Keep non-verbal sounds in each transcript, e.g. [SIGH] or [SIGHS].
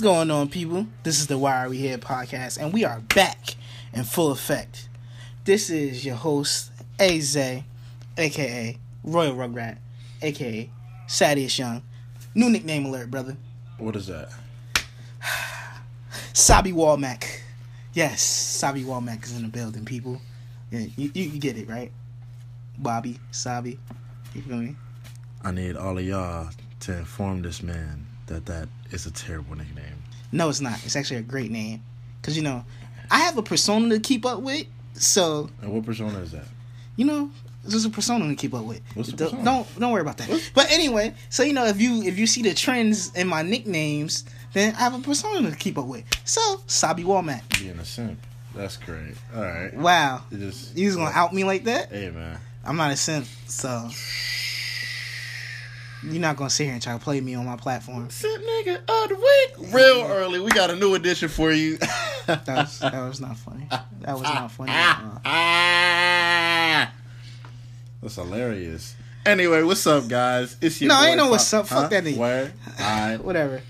What's going on, people? This is the Why Are We Here podcast, and we are back in full effect. This is your host, AZ, aka Royal Rugrat, aka Sadius Young. New nickname alert, brother. What is that? [SIGHS] Sabi Walmack. Yes, Sabi Walmack is in the building, people. Yeah, you, you, you get it, right? Bobby, Sabi. You feel me? I need all of y'all to inform this man that that is a terrible nickname. No, it's not. It's actually a great name. Because, you know, I have a persona to keep up with. So, And what persona is that? you know, just a persona to keep up with. What's the don't, persona? don't don't worry about that. But anyway, so you know, if you if you see the trends in my nicknames, then I have a persona to keep up with. So Sabi Walmack. Being a simp. That's great. All right. Wow, It just, you was gonna out me like that? Hey man. I'm not a simp, so you're not gonna sit here and try to play me on my platform. Simp nigga of the week. Real early. We got a new edition for you. That was that was not funny. That was not funny. at. Ah. [LAUGHS] That's hilarious. Anyway, what's up, guys? It's your No, I ain't know Fa- what's up. Fuck that nigga. Word. All right. [LAUGHS] Whatever.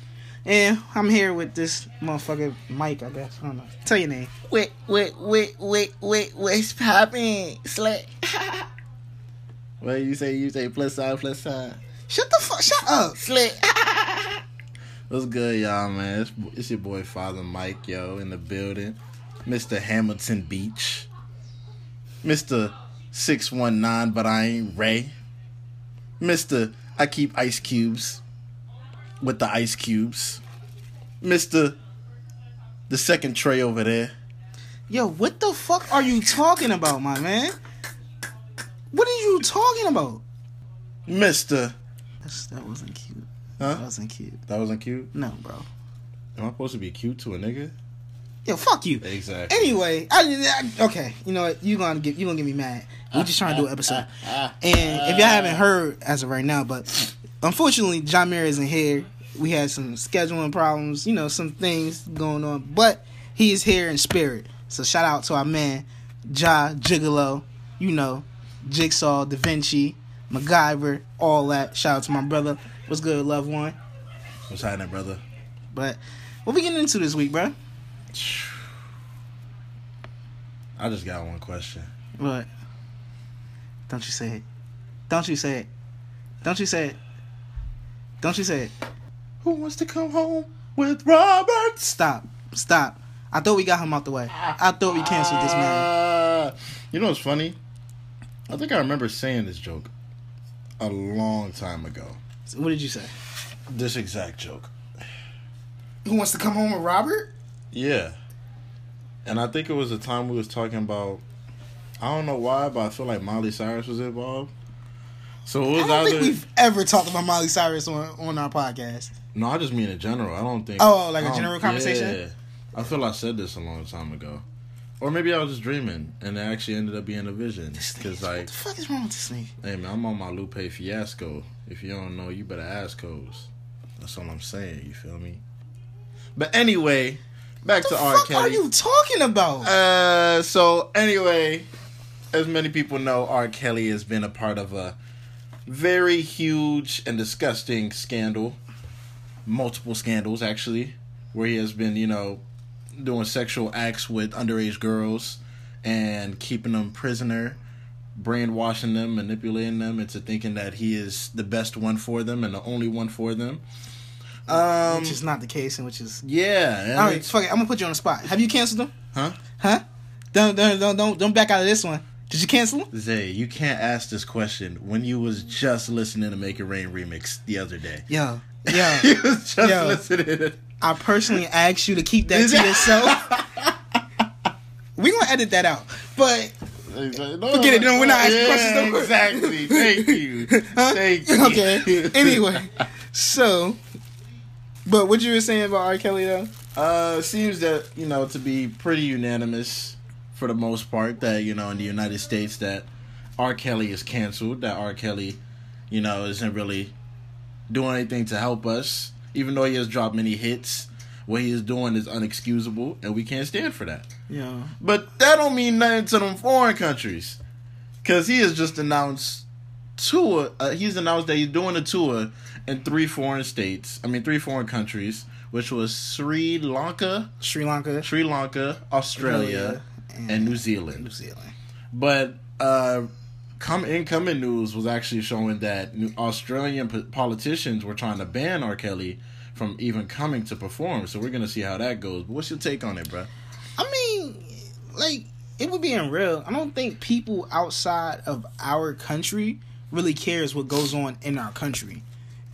And I'm here with this motherfucker Mike, I guess. I don't know. Tell your name. Wait, wait, wait, wait, wait, what's poppin'? Slut. [LAUGHS] Well, you say you say plus side, plus side. Shut the fuck. Shut up. Slut. [LAUGHS] What's good, y'all, man? It's, it's your boy Father Mike, yo, in the building. Mr. Hamilton Beach. Mr. 619, but I ain't Rey. Mr. I keep ice cubes with the ice cubes. Mr. The second tray over there. Yo, what the fuck are you talking about, my man? What are you talking about? Mr. That's, that wasn't cute. Huh? That wasn't cute. That wasn't cute? No, bro. Am I supposed to be cute to a nigga? Yo, fuck you. Exactly. Anyway, I, I okay. You know what? You gonna get you gonna get me mad. We just trying to do an episode. And if y'all haven't heard as of right now, but unfortunately, John Mayer isn't here. We had some scheduling problems, you know, some things going on, but he is here in spirit. So shout out to our man, Ja Gigolo, you know, Jigsaw, Da Vinci, MacGyver, all that. Shout out to my brother. What's good, loved one? What's happening, brother? But what we getting into this week, bro? I just got one question. What? Don't you say it. Don't you say it. Don't you say it. Don't you say it. Who wants to come home with Robert? Stop. Stop. I thought we got him out the way. I thought we canceled this man. Uh, you know what's funny? I think I remember saying this joke a long time ago. So what did you say? This exact joke. Who wants to come home with Robert? Yeah. And I think it was the time we was talking about I don't know why, but I feel like Miley Cyrus was involved. So it I don't either think we've ever talked about Miley Cyrus on, on our podcast. No, I just mean in general. I don't think Oh, like a general conversation? Yeah. I feel I said this a long time ago. Or maybe I was just dreaming and it actually ended up being a vision. Because what like the fuck is wrong with this nigga? Hey man, I'm on my Lupe Fiasco. If you don't know, you better ask Coles. That's all I'm saying. You feel me? But anyway, back What to the R. fuck Kelly. are you talking about? Uh, so anyway, as many people know, R. Kelly has been a part of a very huge and disgusting scandal, multiple scandals actually, where he has been, you know, doing sexual acts with underage girls and keeping them prisoner, brainwashing them, manipulating them into thinking that he is the best one for them and the only one for them. Um, which is not the case, and which is. yeah, All right, fuck it. I'm gonna put you on the spot. Have you canceled them? huh? Huh? Don't don't don't don't, don't back out of this one. Did you cancel them? Zay, you can't ask this question when you was just listening to Make It Rain remix the other day. Yo, [LAUGHS] yo. you was just Yo. listening. I personally asked you to keep that to yourself. [LAUGHS] we gonna edit that out, but Forget it, no, we're not asking questions, don't. Exactly. Thank you. [LAUGHS] Huh? Thank you. okay. Anyway, so, but what you were saying about R. Kelly though? Uh, seems that you know to be pretty unanimous for the most part that you know in the United States that R. Kelly is canceled. That R. Kelly, you know, isn't really doing anything to help us, even though he has dropped many hits. What he is doing is unexcusable, and we can't stand for that. Yeah. But that don't mean nothing to them foreign countries, because he has just announced tour. Uh, he's announced that he's doing a tour in three foreign states. I mean, three foreign countries, which was Sri Lanka, Sri Lanka, Sri Lanka, Australia, and, and New Zealand. New Zealand. But uh, come incoming news was actually showing that Australian politicians were trying to ban R. Kelly from even coming to perform. So we're gonna see how that goes. But what's your take on it, bro? I mean, like it would being real. I don't think people outside of our country really cares what goes on in our country.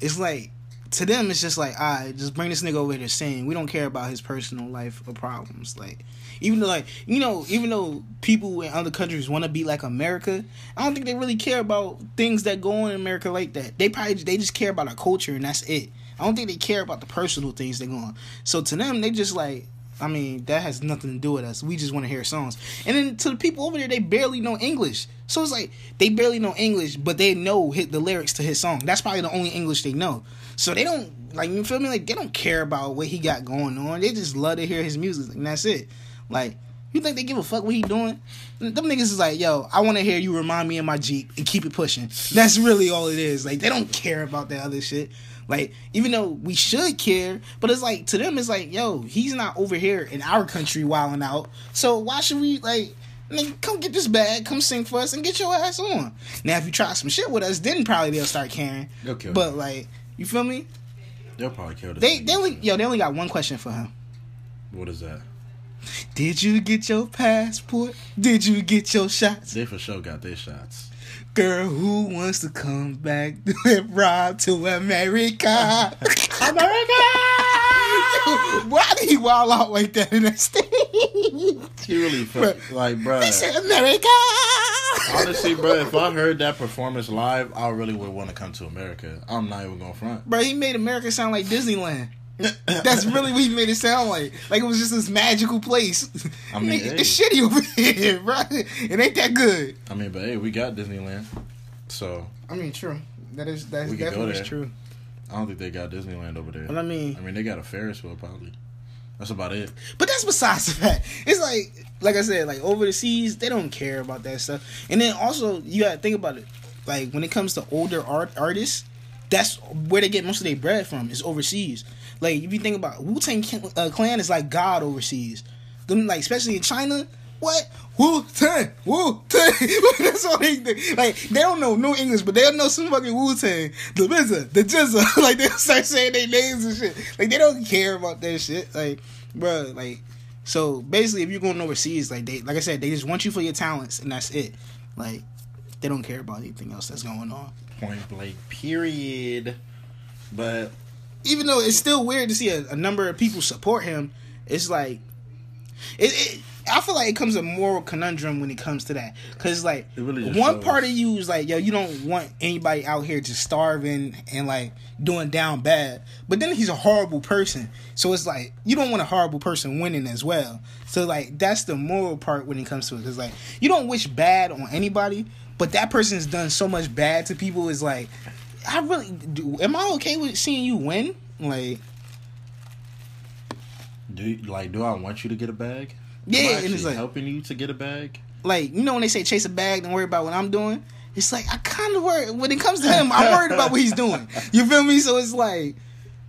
It's like to them, it's just like, I right, just bring this nigga over here to sing. We don't care about his personal life or problems. Like, even though, like, you know, even though people in other countries want to be like America, I don't think they really care about things that go on in America like that. They probably they just care about our culture and that's it. I don't think they care about the personal things that go on. So to them, they just like, I mean, that has nothing to do with us. We just want to hear songs. And then to the people over there, they barely know English. So it's like they barely know English, but they know hit the lyrics to his song. That's probably the only English they know. So they don't like you feel me? Like they don't care about what he got going on. They just love to hear his music, and that's it. Like you think they give a fuck what he doing? Them niggas is like, yo, I want to hear you remind me of my Jeep and keep it pushing. That's really all it is. Like they don't care about that other shit. Like, even though we should care, but it's like to them, it's like, yo, he's not over here in our country wilding out. So why should we like? Nigga, come get this bag, come sing for us, and get your ass on. Now, if you try some shit with us, then probably they'll start caring. Okay. But like, you feel me? They'll probably kill this. They they only yo they only got one question for him. What is that? Did you get your passport? Did you get your shots? They for sure got their shots. Girl, who wants to come back [LAUGHS] with Rob to America? [LAUGHS] America! [LAUGHS] Why did he wild out like that in that stage? He really felt like, bro. He said America! Honestly, bro, if I heard that performance live, I really would want to come to America. I'm not even gonna front. Bro, he made America sound like Disneyland. That's really what he made it sound like. Like it was just this magical place. I [LAUGHS] mean, hey. it's shitty over here, [LAUGHS] bro. It ain't that good. I mean, but hey, we got Disneyland, so I mean, true. That is that's We could go definitely true. I don't think they got Disneyland over there. But I mean, I mean, they got a Ferris wheel probably. That's about it. But that's besides the fact. It's like, like I said, like over the seas, they don't care about that stuff. And then also, you gotta think about it. Like when it comes to older art artists, that's where they get most of their bread from. Is overseas. Like if you think about Wu Tang uh, Clan is like God overseas. Them like especially in China. What Wu Tang Wu Tang? [LAUGHS] that's all they do. like. They don't know no English, but they'll know some fucking Wu Tang. The RZA, the Jizza. [LAUGHS] like they'll start saying their names and shit. Like they don't care about that shit. Like, bro, like. So basically, if you're going overseas, like they, like I said, they just want you for your talents, and that's it. Like, they don't care about anything else that's going on. Point blank. Period. But even though it's still weird to see a, a number of people support him, it's like it, it. I feel like it comes a moral conundrum when it comes to that, because like really one shows- part of you is like, yo, you don't want anybody out here just starving and like doing down bad, but then he's a horrible person, so it's like you don't want a horrible person winning as well. So like that's the moral part when it comes to it, because like you don't wish bad on anybody, but that person's done so much bad to people is like I really do. Am I okay with seeing you win? Like, do you, like, do I want you to get a bag? Yeah, and it's like- helping you to get a bag. like you know when they say chase a bag, don't worry about what I'm doing. It's like I kind of worry when it comes to him. I'm worried about what he's [LAUGHS] doing. You feel me? So it's like,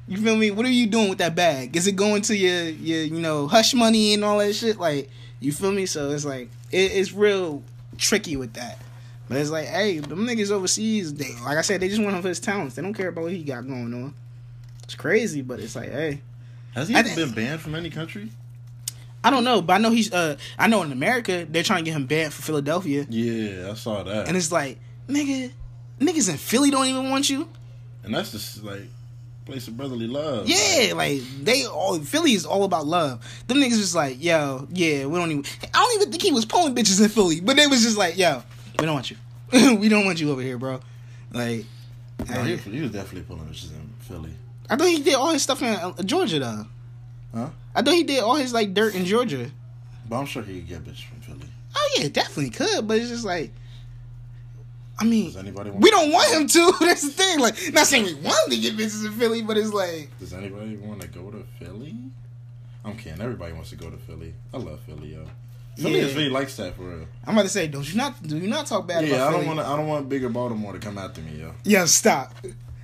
you feel me? What are you doing with that bag? Is it going to your your you know hush money and all that shit? Like, you feel me? So it's like it, it's real tricky with that. But it's like, hey, them niggas overseas, they like I said, they just want him for his talents. They don't care about what he got going on. It's crazy, but it's like, hey, Has he been banned from any country? I don't know, but I know he's. uh I know in America they're trying to get him banned for Philadelphia. Yeah, I saw that. And it's like, nigga, niggas in Philly don't even want you. And that's just like place of brotherly love. Yeah, like they all Philly is all about love. Them niggas just like, yo, yeah, we don't even. I don't even think he was pulling bitches in Philly, but they was just like, yo, we don't want you. [LAUGHS] we don't want you over here, bro. Like, no, he, he was definitely pulling bitches in Philly. I thought he did all his stuff in uh, Georgia though. Huh? I thought he did all his like dirt in Georgia. But I'm sure he could get bitches from Philly. Oh yeah, definitely could, but it's just like, I mean, Does anybody want? we don't want him to. [LAUGHS] That's the thing. Like, not saying we want to get bitches in Philly, but it's like. Does anybody want to go to Philly? I'm kidding. Everybody wants to go to Philly. I love Philly, yo. Philly is Yeah. really likes that for real. I'm about to say, don't you not do you not talk bad Yeah, about I don't want. I don't want bigger Baltimore to come after me, yo. Yeah, stop.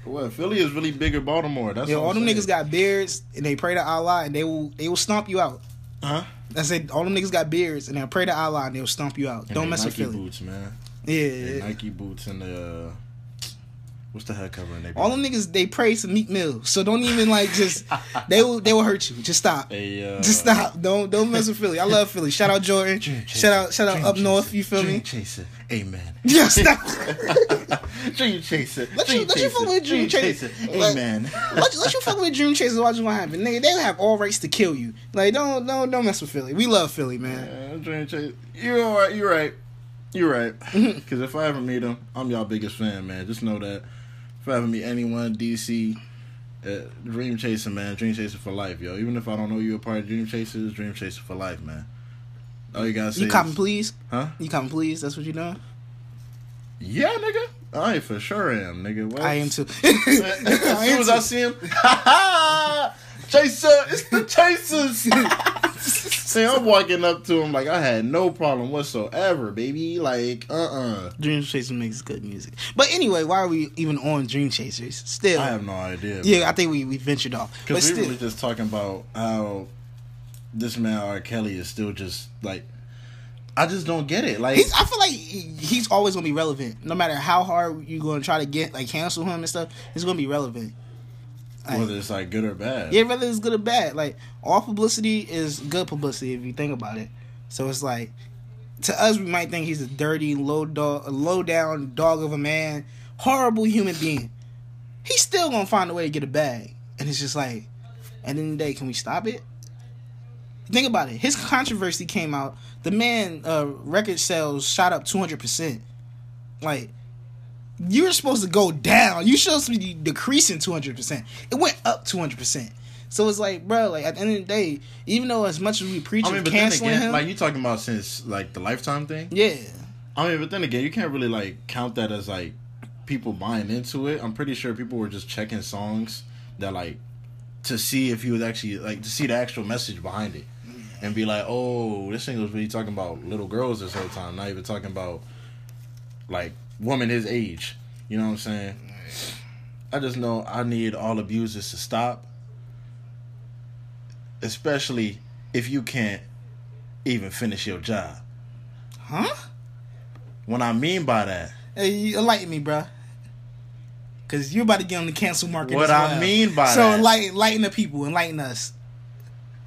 What? Philly is really bigger Baltimore. That's Yo, all I'm them saying. niggas got beards and they pray to Allah and they will they will stomp you out. huh? I said all them niggas got beards and they pray to Allah and they'll stomp you out. And Don't mess Nike with Philly. boots, man. Yeah. They Nike boots and the uh, what's the head covering? They All them niggas they pray to Meek Mill. So don't even like just they will they will hurt you. Just stop. They, uh, Just stop. Don't don't mess with Philly. I love Philly. Shout out Jordan. Chaser, Shout out shout out up chaser, north. You feel dream me? Chaser, amen. [LAUGHS] Yeah, stop. [LAUGHS] dream chaser, Let you- dream let you chaser, fuck with Dream Chaser. Let- amen. let, let you fuck with Dream Chasers. Watch what happen. Nigga, they have all rights to kill you. Like don't don't don't mess with Philly. We love Philly, man. Yeah, dream chaser. You're all right. You're right. You're right. [LAUGHS] Because if I ever meet him, I'm y'all biggest fan, man. Just know that. If I ever meet anyone, DC, uh, Dream Chaser, man. Dream Chaser for life, yo. Even if I don't know you a part of Dream Chasers, Dream Chaser for life, man. All you gotta say You is, please? huh? You copy please? That's what you doing? Yeah, nigga. I for sure am, nigga. What? I am too. [LAUGHS] as soon as I see him, [LAUGHS] Chaser, it's the Chasers. [LAUGHS] See, I'm walking up to him like I had no problem whatsoever, baby. Like, uh, uh Dream Chasers makes good music. But anyway, why are we even on Dream Chasers? Still, I have no idea. yeah, I think we, we ventured off. Because we still, were just talking about how this man R. Kelly is still just like, I just don't get it. Like, he's, I feel like he's always gonna be relevant, no matter how hard you're gonna try to get like cancel him and stuff. He's gonna be relevant. Whether it's like good or bad. yeah, whether it's good or bad. Like all publicity is good publicity if you think about it. So it's like to us, we might think he's a dirty, low dog, low down dog of a man, horrible human being. He's still gonna find a way to get a bag, and it's just like, at the end of the day, can we stop it? Think about it. His controversy came out. The man uh, record sales shot up two hundred percent. Like you're supposed to go down. You supposed to be decreasing two hundred percent. It went up two hundred percent. So it's like, bro, like at the end of the day, even though as much as we preach I mean, canceling again, him, like you talking about since like the Lifetime thing. yeah, I mean, but then again, you can't really like count that as like people buying into it. I'm pretty sure people were just checking songs that like to see if he was actually like to see the actual message behind it and be like, oh, this thing was really talking about little girls this whole time, not even talking about like women his age. You know what I'm saying? I just know I need all abusers to stop, especially if you can't even finish your job. huh? What I mean by that. Hey, you enlighten me, bro. Cause you're about to get on the cancel market. What as I mean by so that- enlighten, enlighten the people, enlighten us.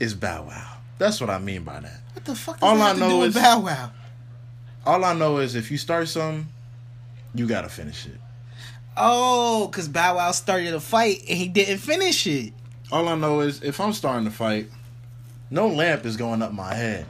is Bow Wow. That's what I mean by that. What the fuck? All I know is- Bow Wow. All I know is if you start something, you gotta finish it. Oh, cause Bow Wow started a fight and he didn't finish it. All I know is if I'm starting to fight, no lamp is going up my head.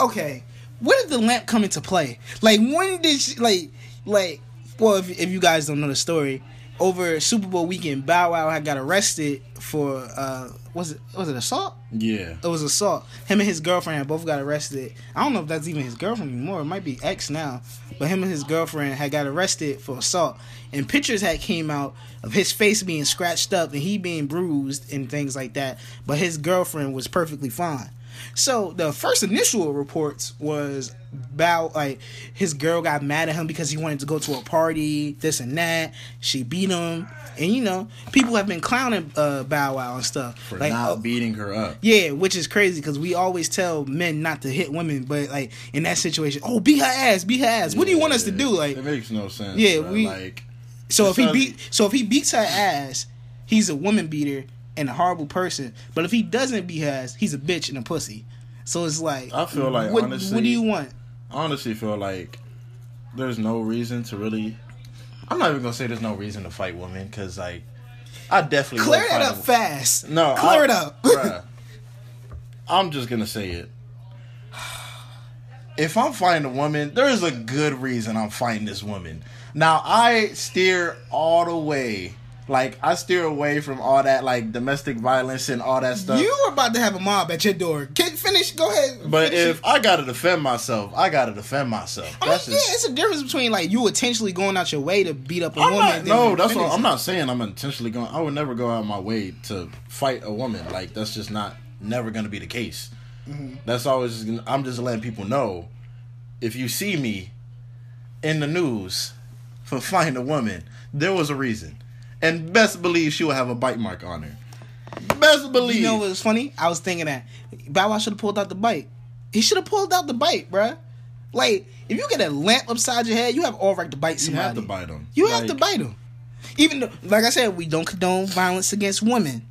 okay, when did the lamp come into play? Like when did she, like like well if if you guys don't know the story, over Super Bowl weekend, Bow Wow had got arrested for uh was it was it assault? Yeah. It was assault. Him and his girlfriend both got arrested. I don't know if that's even his girlfriend anymore. It might be ex now. But him and his girlfriend had got arrested for assault. And pictures had came out of his face being scratched up and he being bruised and things like that. But his girlfriend was perfectly fine. So the first initial reports was about like his girl got mad at him because he wanted to go to a party, this and that. She beat him, and you know people have been clowning uh, Bow Wow and stuff. For like, not oh, beating her up. yeah, which is crazy because we always tell men not to hit women, but like in that situation, oh, beat her ass, beat her ass. What do you want us to do? Like, it makes no sense. Yeah, bro. we- like so if he beat, so if he beats her ass, he's a woman beater and a horrible person. But if he doesn't beat her ass, he's a bitch and a pussy. So it's like, I feel like, what, honestly- what do you want? I honestly feel like there's no reason to really. I'm not even gonna say there's no reason to fight women because like I definitely Clear fight up a- fast. No, clear I- it up. bruh. I'm just gonna say it. If I'm fighting a woman, there is a good reason I'm fighting this woman. Now I steer all the way, like I steer away from all that like domestic violence and all that stuff. you were about to have a mob at your door. Can finish. Go ahead. but finish if. I gotta defend myself, I gotta defend myself. I mean, That's yeah, it's a difference between like you intentionally going out your way to beat up a I'm woman. not, no, that's what I'm not saying. I'm intentionally going. I would never go out of my way to fight a woman. Like that's just not never going to be the case. Mm-hmm. That's always I'm just letting people know. If you see me in the news for fighting a woman, there was a reason, and best believe she will have a bite mark on her. Best believe. You know what's funny? I was thinking that Bow Wow should have pulled out the bite. He should have pulled out the bite, bruh. Like, if you get a lamp upside your head, you have all right to bite somebody. you have to bite them. You have to bite them. Even though, like I said, we don't condone violence against women.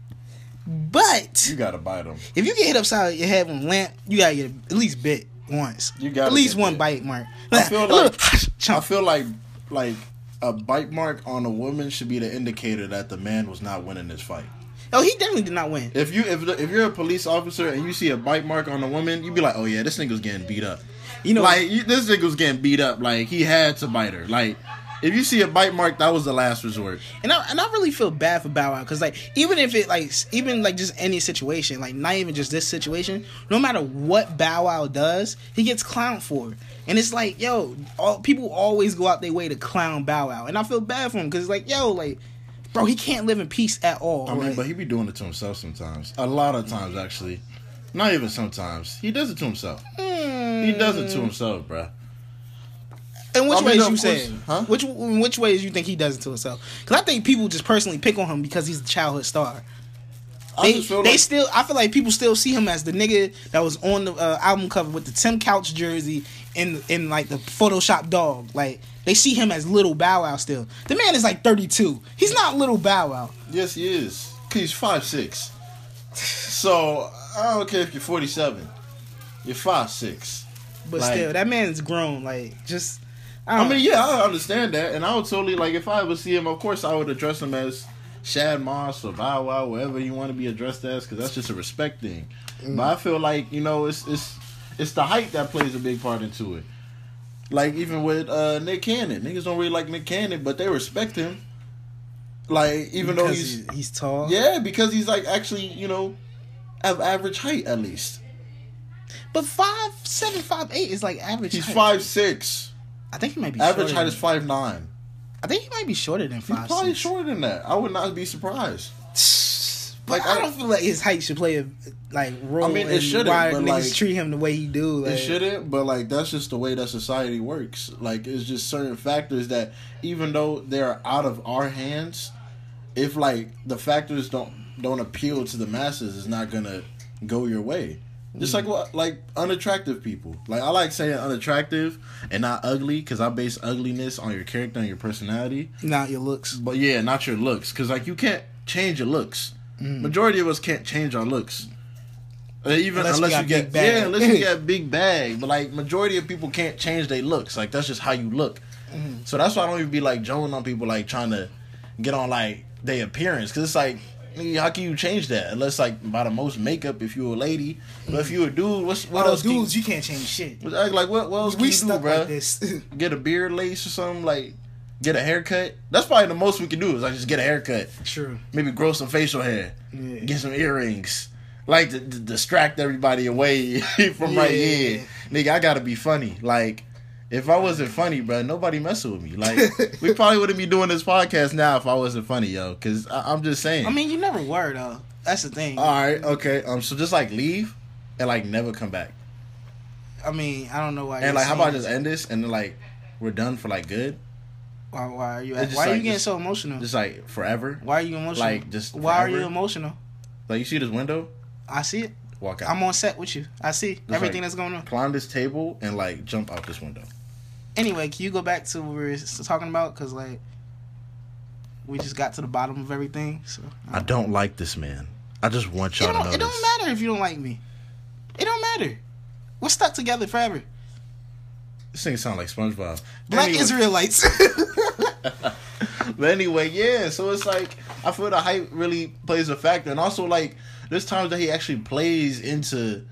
But You gotta bite them. if you get hit upside your head with a lamp, you gotta get at least bit once. You gotta at least one bit. bite mark. I feel [LAUGHS] like I feel like like a bite mark on a woman should be the indicator that the man was not winning this fight. Oh, he definitely did not win. If you if if you're a police officer and you see a bite mark on a woman, you'd be like, oh yeah, this nigga's getting beat up. You know, like you, this nigga was getting beat up. Like he had to bite her. Like if you see a bite mark, that was the last resort. And I, and I really feel bad for Bow Wow because like even if it like even like just any situation like not even just this situation no matter what Bow Wow does he gets clowned for it. and it's like yo all people always go out their way to clown Bow Wow and I feel bad for him because like yo like bro he can't live in peace at all I mean, like- but he be doing it to himself sometimes. A lot of times, actually. Not even sometimes. He does it to himself. He does it to hmm. himself, bruh. In which I mean, ways you course- say huh? which in which ways you think he does it to himself because I think people just personally pick on him because he's the childhood star I they, they like still I feel like people still see him as the nigga that was on the uh, album cover with the Tim Couch jersey in in like the Photoshop dog. Like they see him as little Bow Wow still. The man is like 32. He's not little Bow Wow. yes, he is. he's five six. So I don't care if you're 47. You're five six. But Like- still, that man is grown. Like just I, I mean, yeah, I understand that, and I would totally like if I ever see him. Of course, I would address him as Shad Moss or Bow Wow, whatever you want to be addressed as, because that's just a respect thing. But I feel like you know, it's it's it's the height that plays a big part into it. Like even with uh, Nick Cannon, niggas don't really like Nick Cannon, but they respect him. Like even though because he's he's tall. yeah, because he's like actually you know of average height at least. But five seven five eight is like average. He's height. five six. I think he might be Average height is five nine. I think he might be shorter than five. He's probably six. shorter than that. I would not be surprised. But Like, I I- don't feel like his height should play a like role. I mean, it shouldn't, Why niggas like, treat him the way he do? Like, It shouldn't, but like that's just the way that society works. Like it's just certain factors that even though they're out of our hands, if like the factors don't don't appeal to the masses, it's not gonna go your way. Just like what like unattractive people. Like I like saying unattractive and not ugly because I base ugliness on your character and your personality. Not your looks. But yeah, not your looks because like you can't change your looks. Mm. Majority of us can't change our looks. Uh, even Unless unless, you get yeah, unless you get [LAUGHS] big bag. But like majority of people can't change their looks. Like that's just how you look. Mm-hmm. So that's why I don't even be like joning on people like trying to get on like their appearance because it's like. Nigga, How can you change that? Unless like by the most makeup if you're a lady, but if you're a dude, what's what oh, else? can dudes, you can't change shit. you, like what? What else can We you do, bro? like this. [LAUGHS] Get a beard lace or something like. Get a haircut. That's probably the most we can do is like just get a haircut True. maybe grow some facial hair, Yeah. get some earrings, like to, to distract everybody away [LAUGHS] from right Yeah. here. Nigga, I gotta be funny. Like, if I wasn't funny, bro, nobody messing with me. Like, we probably wouldn't be doing this podcast now if I wasn't funny, yo. Cause I, I'm just saying. I mean, you never were though. That's the thing. all right, okay. Um, so just like leave and like never come back, I mean, I don't know why. and like how about just end this and then like we're done for like good, Why, why are you? Just Why are you getting just- so emotional? just like forever. why are you emotional? like, just why are you emotional? Like you see this window, I see it. walk out, I'm on set with you. I see everything like- that's going on. climb this table and like jump out this window. Anyway, can you go back to what we were talking about? Cause like, we just got to the bottom of everything. So I don't like this man. I just want y'all to know it don't matter if you don't like me. It don't matter. We're stuck together forever. This thing sound like SpongeBob. Black anyway, Israelites. [LAUGHS] But anyway, yeah. So it's like I feel the hype really plays a factor, and also like there's times that he actually plays into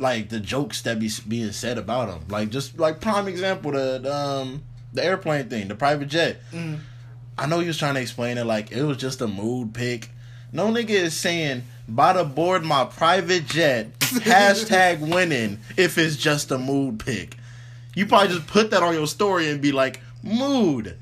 like the jokes that be being said about him. Like just like prime example the, the um the airplane thing, the private jet. Mm. I know he was trying to explain it like it was just a mood pick. No nigga is saying buy the board my private jet [LAUGHS] hashtag winning if it's just a mood pick. You probably just put that on your story and be like mood.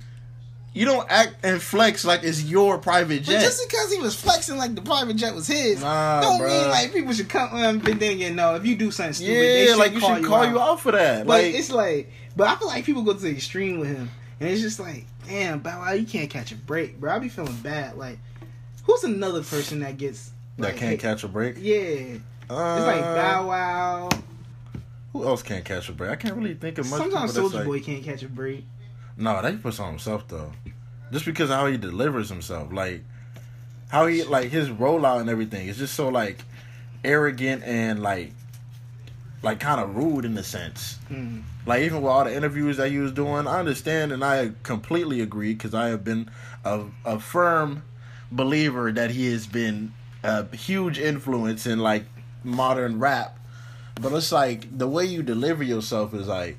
You don't act and flex like it's your private jet. But just because he was flexing like the private jet was his, Nah, don't bruh. mean like people should come. Um, but then you know, if you do something stupid, they yeah, should like you call should call out. you out for that. But like it's like, but I feel like people go to the extreme with him, and it's just like, damn, Bow Wow, you can't catch a break, bro. I be feeling bad. Like, who's another person that gets that can't hey- catch a break. Yeah, it's Uh, like Bow Wow. Who else can't catch a break? I can't really think of much. Sometimes Soulja like, Boy can't catch a break. No, that he puts on himself though. Just because of how he delivers himself, like how he like his rollout and everything is just so like arrogant and like like kind of rude in a sense. Mm. Like even with all the interviews that he was doing, I understand and I completely agree because I have been a, a firm believer that he has been a huge influence in like modern rap. But it's like the way you deliver yourself is like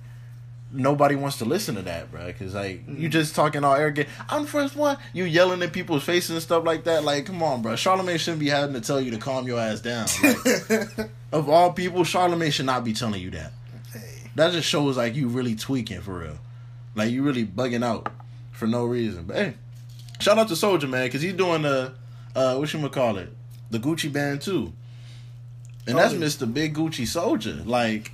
nobody wants to listen to that, bro. Because like you just talking all arrogant. I'm the first one. You yelling in people's faces and stuff like that. Like, come on, bro. Charlemagne shouldn't be having to tell you to calm your ass down. Like, [LAUGHS] of all people, Charlemagne should not be telling you that. That just shows like you really tweaking for real. Like you really bugging out for no reason. But hey, shout out to Soldier Man because he's doing the uh what you call it, the Gucci band too. And Oh, that's yeah. Mr. Big Gucci Soldier. Like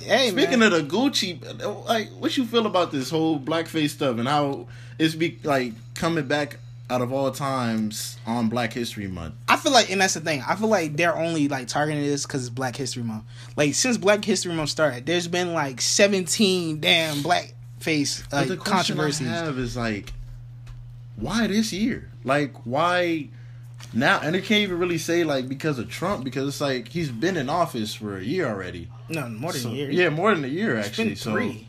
Hey, speaking man. of the Gucci, like what you feel about this whole blackface stuff and how it's be like coming back out of all times on Black History Month. I feel like, and that's the thing. I feel like they're only like targeting this because it's Black History Month. Like since Black History Month started, there's been like 17 damn blackface But uh, the controversies. I have is like, why this year? Like, why now? And they can't even really say like because of Trump because it's like he's been in office for a year already. No, more than So- a year. Yeah, more than a year it's actually. so three.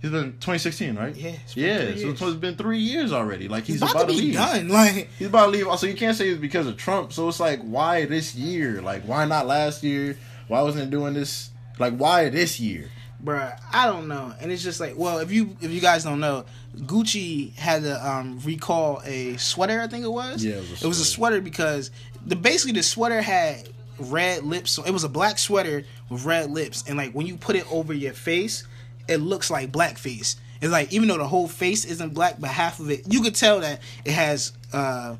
he's been 2016, right? Yeah, it's been yeah. three So it's been three years already. Like he's, He's about, to be leave. done. Like, He's about to leave. Also, you can't say it's because of Trump. So it's like, why this year? Like, why not last year? Why wasn't it doing this? Like, why this year? Bruh, I don't know. And it's just like, well, if you if you guys don't know, Gucci had to um, recall a sweater. I think it was. Yeah, it was a it was a sweater. sweater because the basically the sweater had red lips. So It was a black sweater with red lips, and like when you put it over your face, it looks like blackface. It's like even though the whole face isn't black, but half of it, you could tell that it has uh,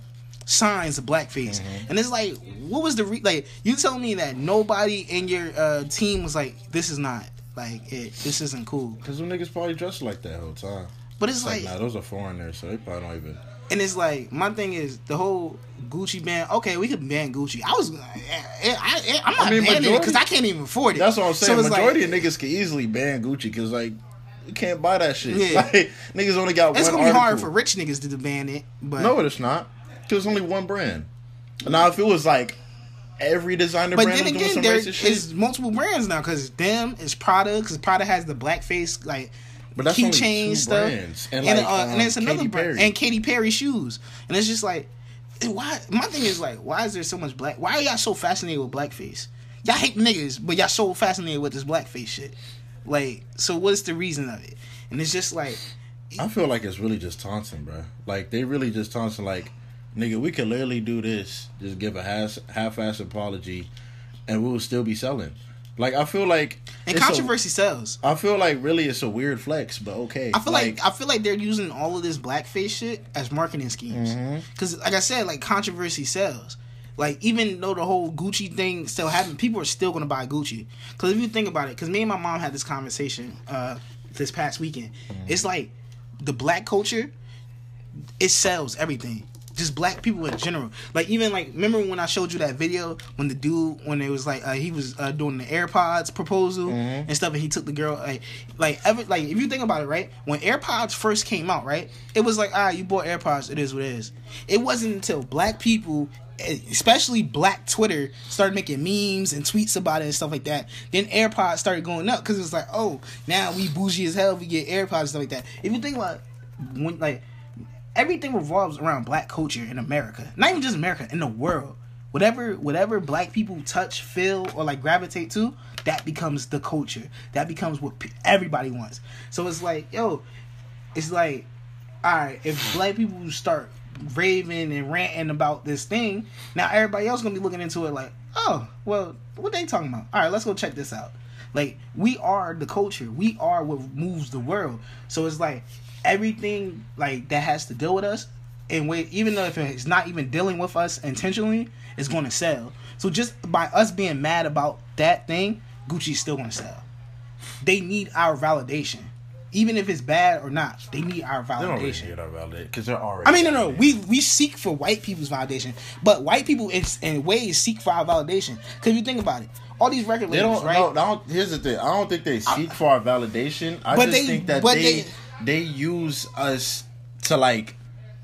signs of blackface. Mm-hmm. And it's like, what was the re- like? You tell me that nobody in your uh, team was like, this is not like it. This isn't cool. Because them niggas probably dressed like that whole time. But it's It's like, like, nah, those are foreigners, so they probably don't even. and it's like my thing is the whole Gucci ban. Okay, we could ban Gucci. I was, eh, eh, I, eh, I, I'm not I mean, banning it because I can't even afford it. That's what I'm saying. So Majority like, of niggas can easily ban Gucci because like you can't buy that shit. Yeah. [LAUGHS] Like niggas only got it's gonna be hard for rich niggas to ban it. But No, it's not. Because it's only one brand. Now, if it was like every designer But brand then again, there is multiple brands now because them is Prada because Prada has the blackface like but keychain stuff, brands. and And, like, uh, um, and it's another Katy brand and Katy Perry shoes, and it's just like why. My thing is like, why is there so much black? Why are y'all so fascinated with blackface? Y'all hate niggas, but y'all so fascinated with this blackface shit. Like, so what's the reason of it? And it's just like, I feel like it's really just taunting, bro. Like they really just taunting. Like, nigga, we could literally do this. Just give a half half-ass apology, and we will still be selling. Like I feel like and it's a- controversy sells. I feel like really it's a weird flex, but okay. I feel like, I feel like they're using all of this blackface shit as marketing schemes. Because, like I said, like controversy sells. Like even though the whole Gucci thing still happened, people are still gonna buy Gucci. Because if you think about it, because me and my mom had this conversation uh, this past weekend. It's like the black culture, it sells everything. Just black people in general. Like even like remember when I showed you that video when the dude when it was like uh, he was uh, doing the AirPods proposal Mhm. and stuff and he took the girl like like ever like if you think about it right when AirPods first came out right it was like ah you bought AirPods it is what it is. It wasn't until black people especially black Twitter started making memes and tweets about it and stuff like that. Then AirPods started going up because it was like, oh, now we bougie as hell. We get AirPods and stuff like that. If you think about when like everything revolves around black culture in America, not even just America, in the world. Whatever whatever black people touch, feel, or like gravitate to, that becomes the culture. That becomes what everybody wants. So it's like, yo, it's like, all right, if black people start raving and ranting about this thing, now everybody else gonna be looking into it like, oh, well, what they talking about? All right, let's go check this out. Like we are the culture. We are what moves the world. So it's like everything like that has to deal with us, and wait, even though if it's not even dealing with us intentionally, it's going to sell. So just by us being mad about that thing, Gucci's still going to sell. They need our validation, even if it's bad or not. They need our They don't really validation. need our validation because they're already. I mean, no, no. validated. We we seek for white people's validation, but white people in, in ways seek for our validation. Because you think about it, all these record They labels, don't. right? No, I don't, here's the thing. I don't think they seek for our validation. I But just they- think that but they, they- they use us to like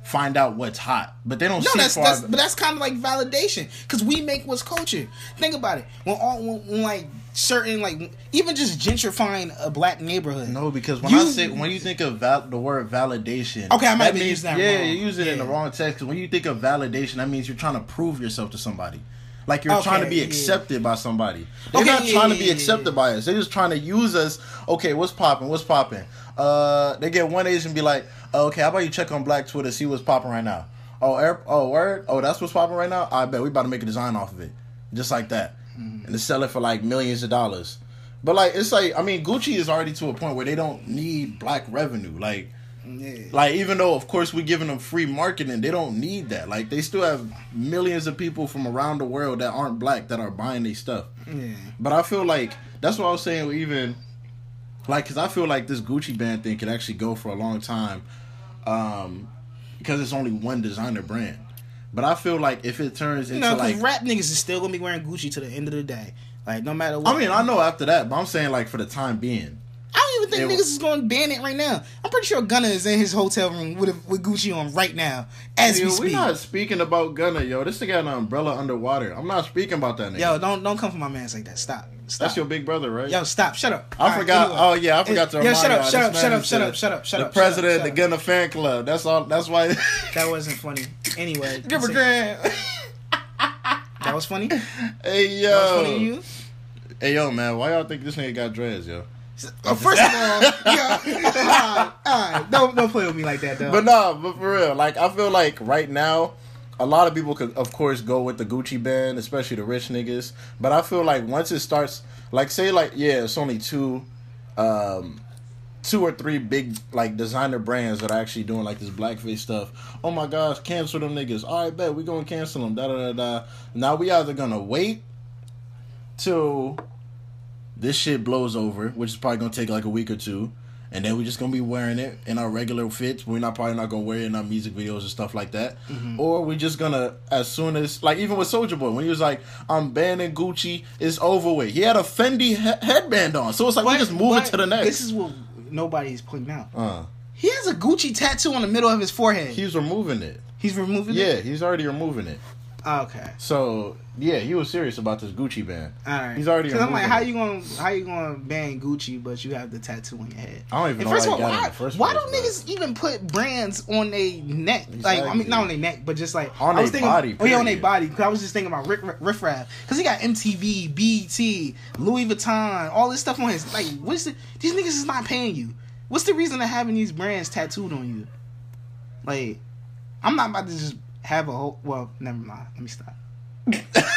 find out what's hot, but they don't No, that's, that's but that's kind of like validation because we make what's culture. Think about it. When all when, when like certain like even just gentrifying a black neighborhood. no, because when You- I say when you think of val- the word validation, Okay, I might be means, using that Yeah, wrong. you use it in the Yeah. wrong text. 'cause when you think of validation, that means you're trying to prove yourself to somebody. Like you're Okay, trying to be yeah. accepted by somebody. They're Okay, not yeah, trying to yeah, be yeah, accepted yeah. by us. They're just trying to use us. Okay, what's popping? What's popping? Uh, they get one Asian be like, oh, okay, how about you check on Black Twitter, see what's popping right now? Oh, air, oh, word, oh, that's what's popping right now. I bet we about to make a design off of it, just like that, Mm-hmm. and to sell it for like millions of dollars. But like, it's like, I mean, Gucci is already to a point where they don't need black revenue, like. Yeah. Like even though of course we're giving them free marketing, they don't need that. Like they still have millions of people from around the world that aren't black that are buying their stuff. Yeah. But I feel like that's what I was saying. Even like, cause I feel like this Gucci band thing could actually go for a long time, um, because it's only one designer brand. But I feel like if it turns You into know, because like, rap niggas is still gonna be wearing Gucci to the end of the day. Like no matter what. I mean, I know after that, but I'm saying like for the time being. I don't even think niggas is going to ban it right now. I'm pretty sure Gunna is in his hotel room with a, with Gucci on right now as Yo, we speak. not speaking about Gunna, yo. This nigga got an umbrella underwater. I'm not speaking about that nigga. Yo, don't don't come for my man's like that. Stop. Stop. That's your big brother, right? Yo, stop. Shut up. I All right, forgot. anyway. Oh yeah, I forgot to Yo, remind shut up, shut up, shut up, shut up, shut up, shut the up, president shut of up, the Gunna fan club. That's all. That's why. [LAUGHS] That wasn't funny. Anyway, [LAUGHS] Give a grand. [LAUGHS] that was funny. Hey yo. was funny to you. Hey yo, man. Why y'all think this nigga got dreads, yo? Oh, first of all, yeah, all right, all right, don't don't play with me like that, though. But nah, but for real, like I feel like right now, a lot of people could, of course, go with the Gucci band, especially the rich niggas. But I feel like once it starts, like say, like yeah, it's only two, um, two or three big like designer brands that are actually doing like this blackface stuff. Oh my gosh, cancel them niggas. All right, bet we gonna cancel them. Da da da da. Now we either gonna wait till this shit blows over, which is probably gonna take like a week or two, and then we're just gonna be wearing it in our regular fits. We're not probably not gonna wear it in our music videos and stuff like that. Or we're just gonna as soon as like even with Soulja Boy when he was like, I'm banning Gucci, it's over with. He had a Fendi he- headband on, so it's like we just moving But to the next. This is what nobody's pointing out. uh, He has a Gucci tattoo on the middle of his forehead. he's removing it. He's removing Yeah, it. Yeah, he's already removing it. Oh, okay. So yeah, he was serious about this Gucci band. All right. He's already Because I'm like, how you gonna how you gonna ban Gucci, but you have the tattoo on your head? I don't even And know first how of all, got it in why, first why place, don't but- niggas even put brands on their neck? Like, I mean, not on their neck, but just like On I was they thinking, body, Oh yeah, on their body. Because I was just thinking about Rick, Riff Raff, because he got MTV, BT, Louis Vuitton, all this stuff on his. Like, what's the? These niggas is not paying you. What's the reason of having these brands tattooed on you? Like, I'm not about to just have a whole. Well, never mind. Let me stop.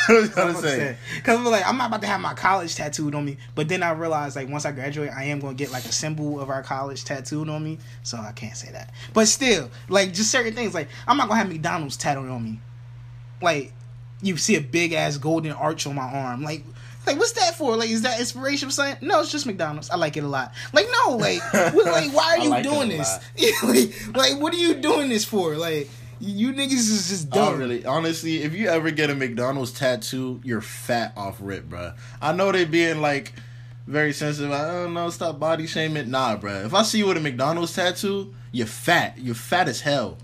I was gonna say. Because like I'm not about to have my college tattooed on me, but then I realized like once I graduate, I am gonna get like a symbol of our college tattooed on me, so I can't say that. But still, like just certain things, like I'm not gonna have McDonald's tattooed on me. Like you see a big ass golden arch on my arm, like. Like what's that for? Like is that inspiration for something? No, it's just McDonald's. I like it a lot. Like no, like [LAUGHS] what, like why are you like doing this? [LAUGHS] like, like what are you doing this for? Like you niggas is just oh, dumb. don't really, honestly, if you ever get a McDonald's tattoo, you're fat off rip, bruh. I know they being like very sensitive. I don't know, stop body shaming. Nah, bruh. If I see you with a McDonald's tattoo, you're fat. You're fat as hell.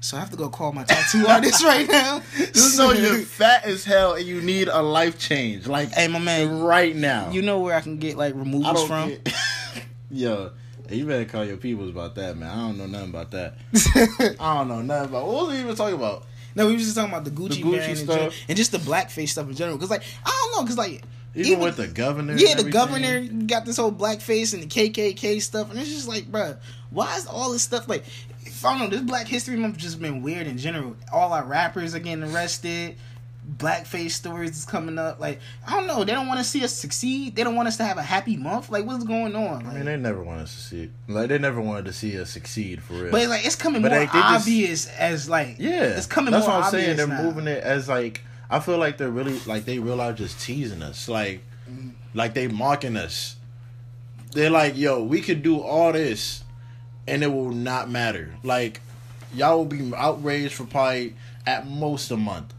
So I have to go call my tattoo [LAUGHS] artist right now. Just know [LAUGHS] you're fat as hell and you need a life change, like Hey, my man, right now. you know where I can get like removals from? get- [LAUGHS] Yo, you better call your peoples about that, man. I don't know nothing about that. [LAUGHS] I don't know nothing about. What was we even talking about? no, we were just talking about the Gucci, The Gucci and, stuff. gen- and just the blackface stuff in general. Cause like I don't know, cause like Even, with the governor. yeah, and the governor got this whole blackface and the KKK stuff, and it's just like, bruh, why is all this stuff like? I don't know. This Black History Month just been weird in general. All our rappers are getting arrested. Blackface stories is coming up. Like I don't know, they don't want to see us succeed. They don't want us to have a happy month. Like what's going on? Like, I mean, they never want us to see like they never wanted to see us succeed for real. but like it's coming But more they- they just- obvious as like yeah, it's coming back. That's what I'm saying. They're now. moving it as like I feel like they're really like they realize just teasing us, like Mm-hmm. like they mocking us. They're like, yo, we could do all this, and it will not matter. Like y'all will be outraged for probably at most a month.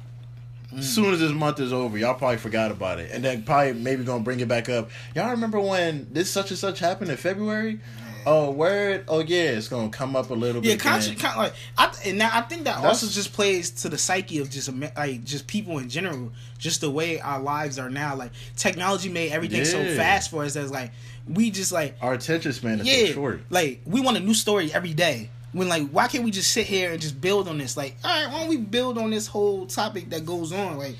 Mm. As soon as this month is over, y'all probably forgot about it, and then probably maybe gonna bring it back up. Y'all remember when this such and such happened in February? Oh, word! Oh yeah, it's gonna come up a little Yeah, bit. Yeah, conscious, again. con- like I and now I think that That's- also just plays to the psyche of just like just people in general, just the way our lives are now. Like technology made everything so fast for us that like we just like Our attention span is yeah, so short. like we want a new story every day. When like why can't we just sit here and just build on this? Like all right, why don't we build on this whole topic that goes on? Like,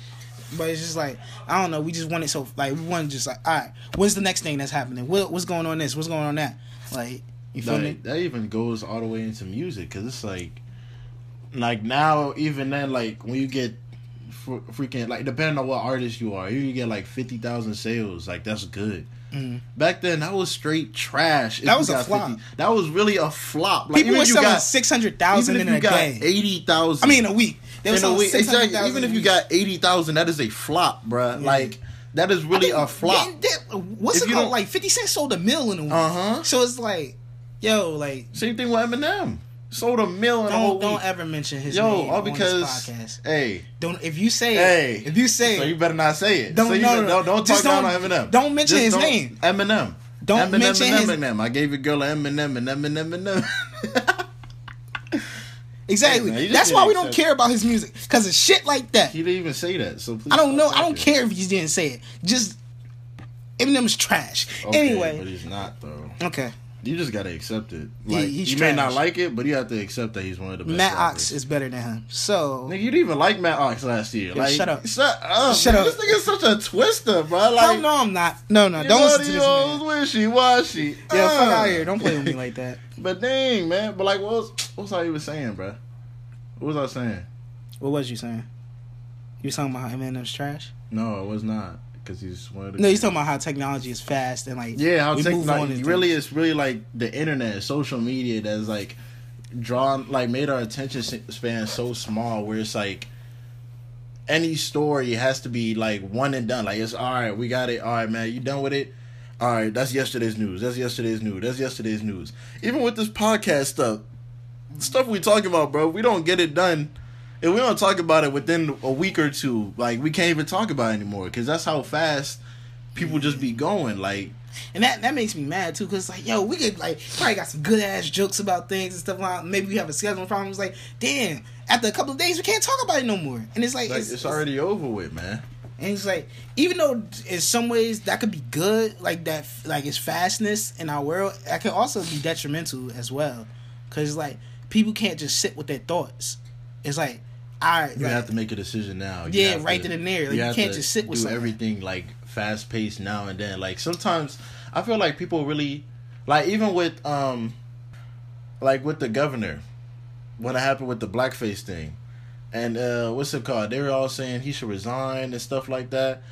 but it's just like I don't know. We just want it so like we want just like all right, when's the next thing that's happening? What, what's going on? This? What's going on that? Like you feel me? That even goes all the way into music because it's like, like now even then like when you get fr- freaking like depending on what artist you are, you get like fifty thousand sales. Like that's good. Mhm. Back then, that was straight trash. That was a flop. That was really a flop. Like, People were selling six hundred thousand in a day. eighty thousand. I mean, a week. They in a week, exactly. 600,000 Even if you got eighty thousand, that is a flop, bruh. Like that is really a flop. what's If it called? Like Fifty Cent sold a mill in a week. Uh-huh. So it's like, yo, like Same thing with Eminem. Sold a mill in a whole don't week. ever mention his Yo, name all on this podcast. hey, Don't if you say hey, it, if you say so it, you better not say it. Don't- so you no, no, don't, don't talk down don't- on Eminem. don't mention Just his don't- name. Eminem. Don't Eminem, mention Eminem, his- Eminem. I gave your girl an Eminem and Eminem, Eminem. [LAUGHS] exactly. Hey, man, That's why we don't care about his music because of shit like that. he didn't even say that. So please I don't know. I don't care if he didn't say it. Just Eminem's trash. Okay, anyway, but he's not though. okay. You just gotta accept it. He- Like he's you may not like it, but you have to accept that he's one of the best. Matt rappers. Ox is better than him. So Nigga, you didn't even like Matt Ox last year. Like, shut up. Shut up. Shut man. up. This nigga's such a twister, bro. Hell Like, no, I'm not. No, no, don't listen to this man. wishy washy. Yeah, fuck Uh. out here. Don't play with me [LAUGHS] like that. But dang, man. But like, what was what was I even saying, bro? What was I saying? What was you saying? You talking about how Eminem's trash? No, it was not because he's one of the. No, he's talking about how technology is fast and like Yeah, how we move on really things. it's really like the internet, social media that's like drawn like made our attention span so small where it's like any story has to be like one and done. Like it's all right, we got it. All right, man, you done with it? All right, that's yesterday's news. That's yesterday's news. That's yesterday's news. Even with this podcast stuff, stuff we talking about, bro, we don't get it done. If we don't talk about it within a week or two, like we can't even talk about it anymore because that's how fast people just be going. Like And that that makes me mad too, cause like, yo, we could like probably got some good ass jokes about things and stuff like. Maybe we have a scheduling problem. It's like, damn, after a couple of days, we can't talk about it no more. And it's like, Like it's, already over with, man. And it's like, even though in some ways that could be good, like that, like its fastness in our world, that could also be detrimental as well, because like people can't just sit with their thoughts. It's like, all right, You like, have to make a decision now. You Yeah, right then and there. Like, you have can't just sit with do something. everything like fast paced now and then. Like sometimes I feel like people really like even with um like with the governor when it happened with the blackface thing. And uh what's it called? They were all saying he should resign and stuff like that.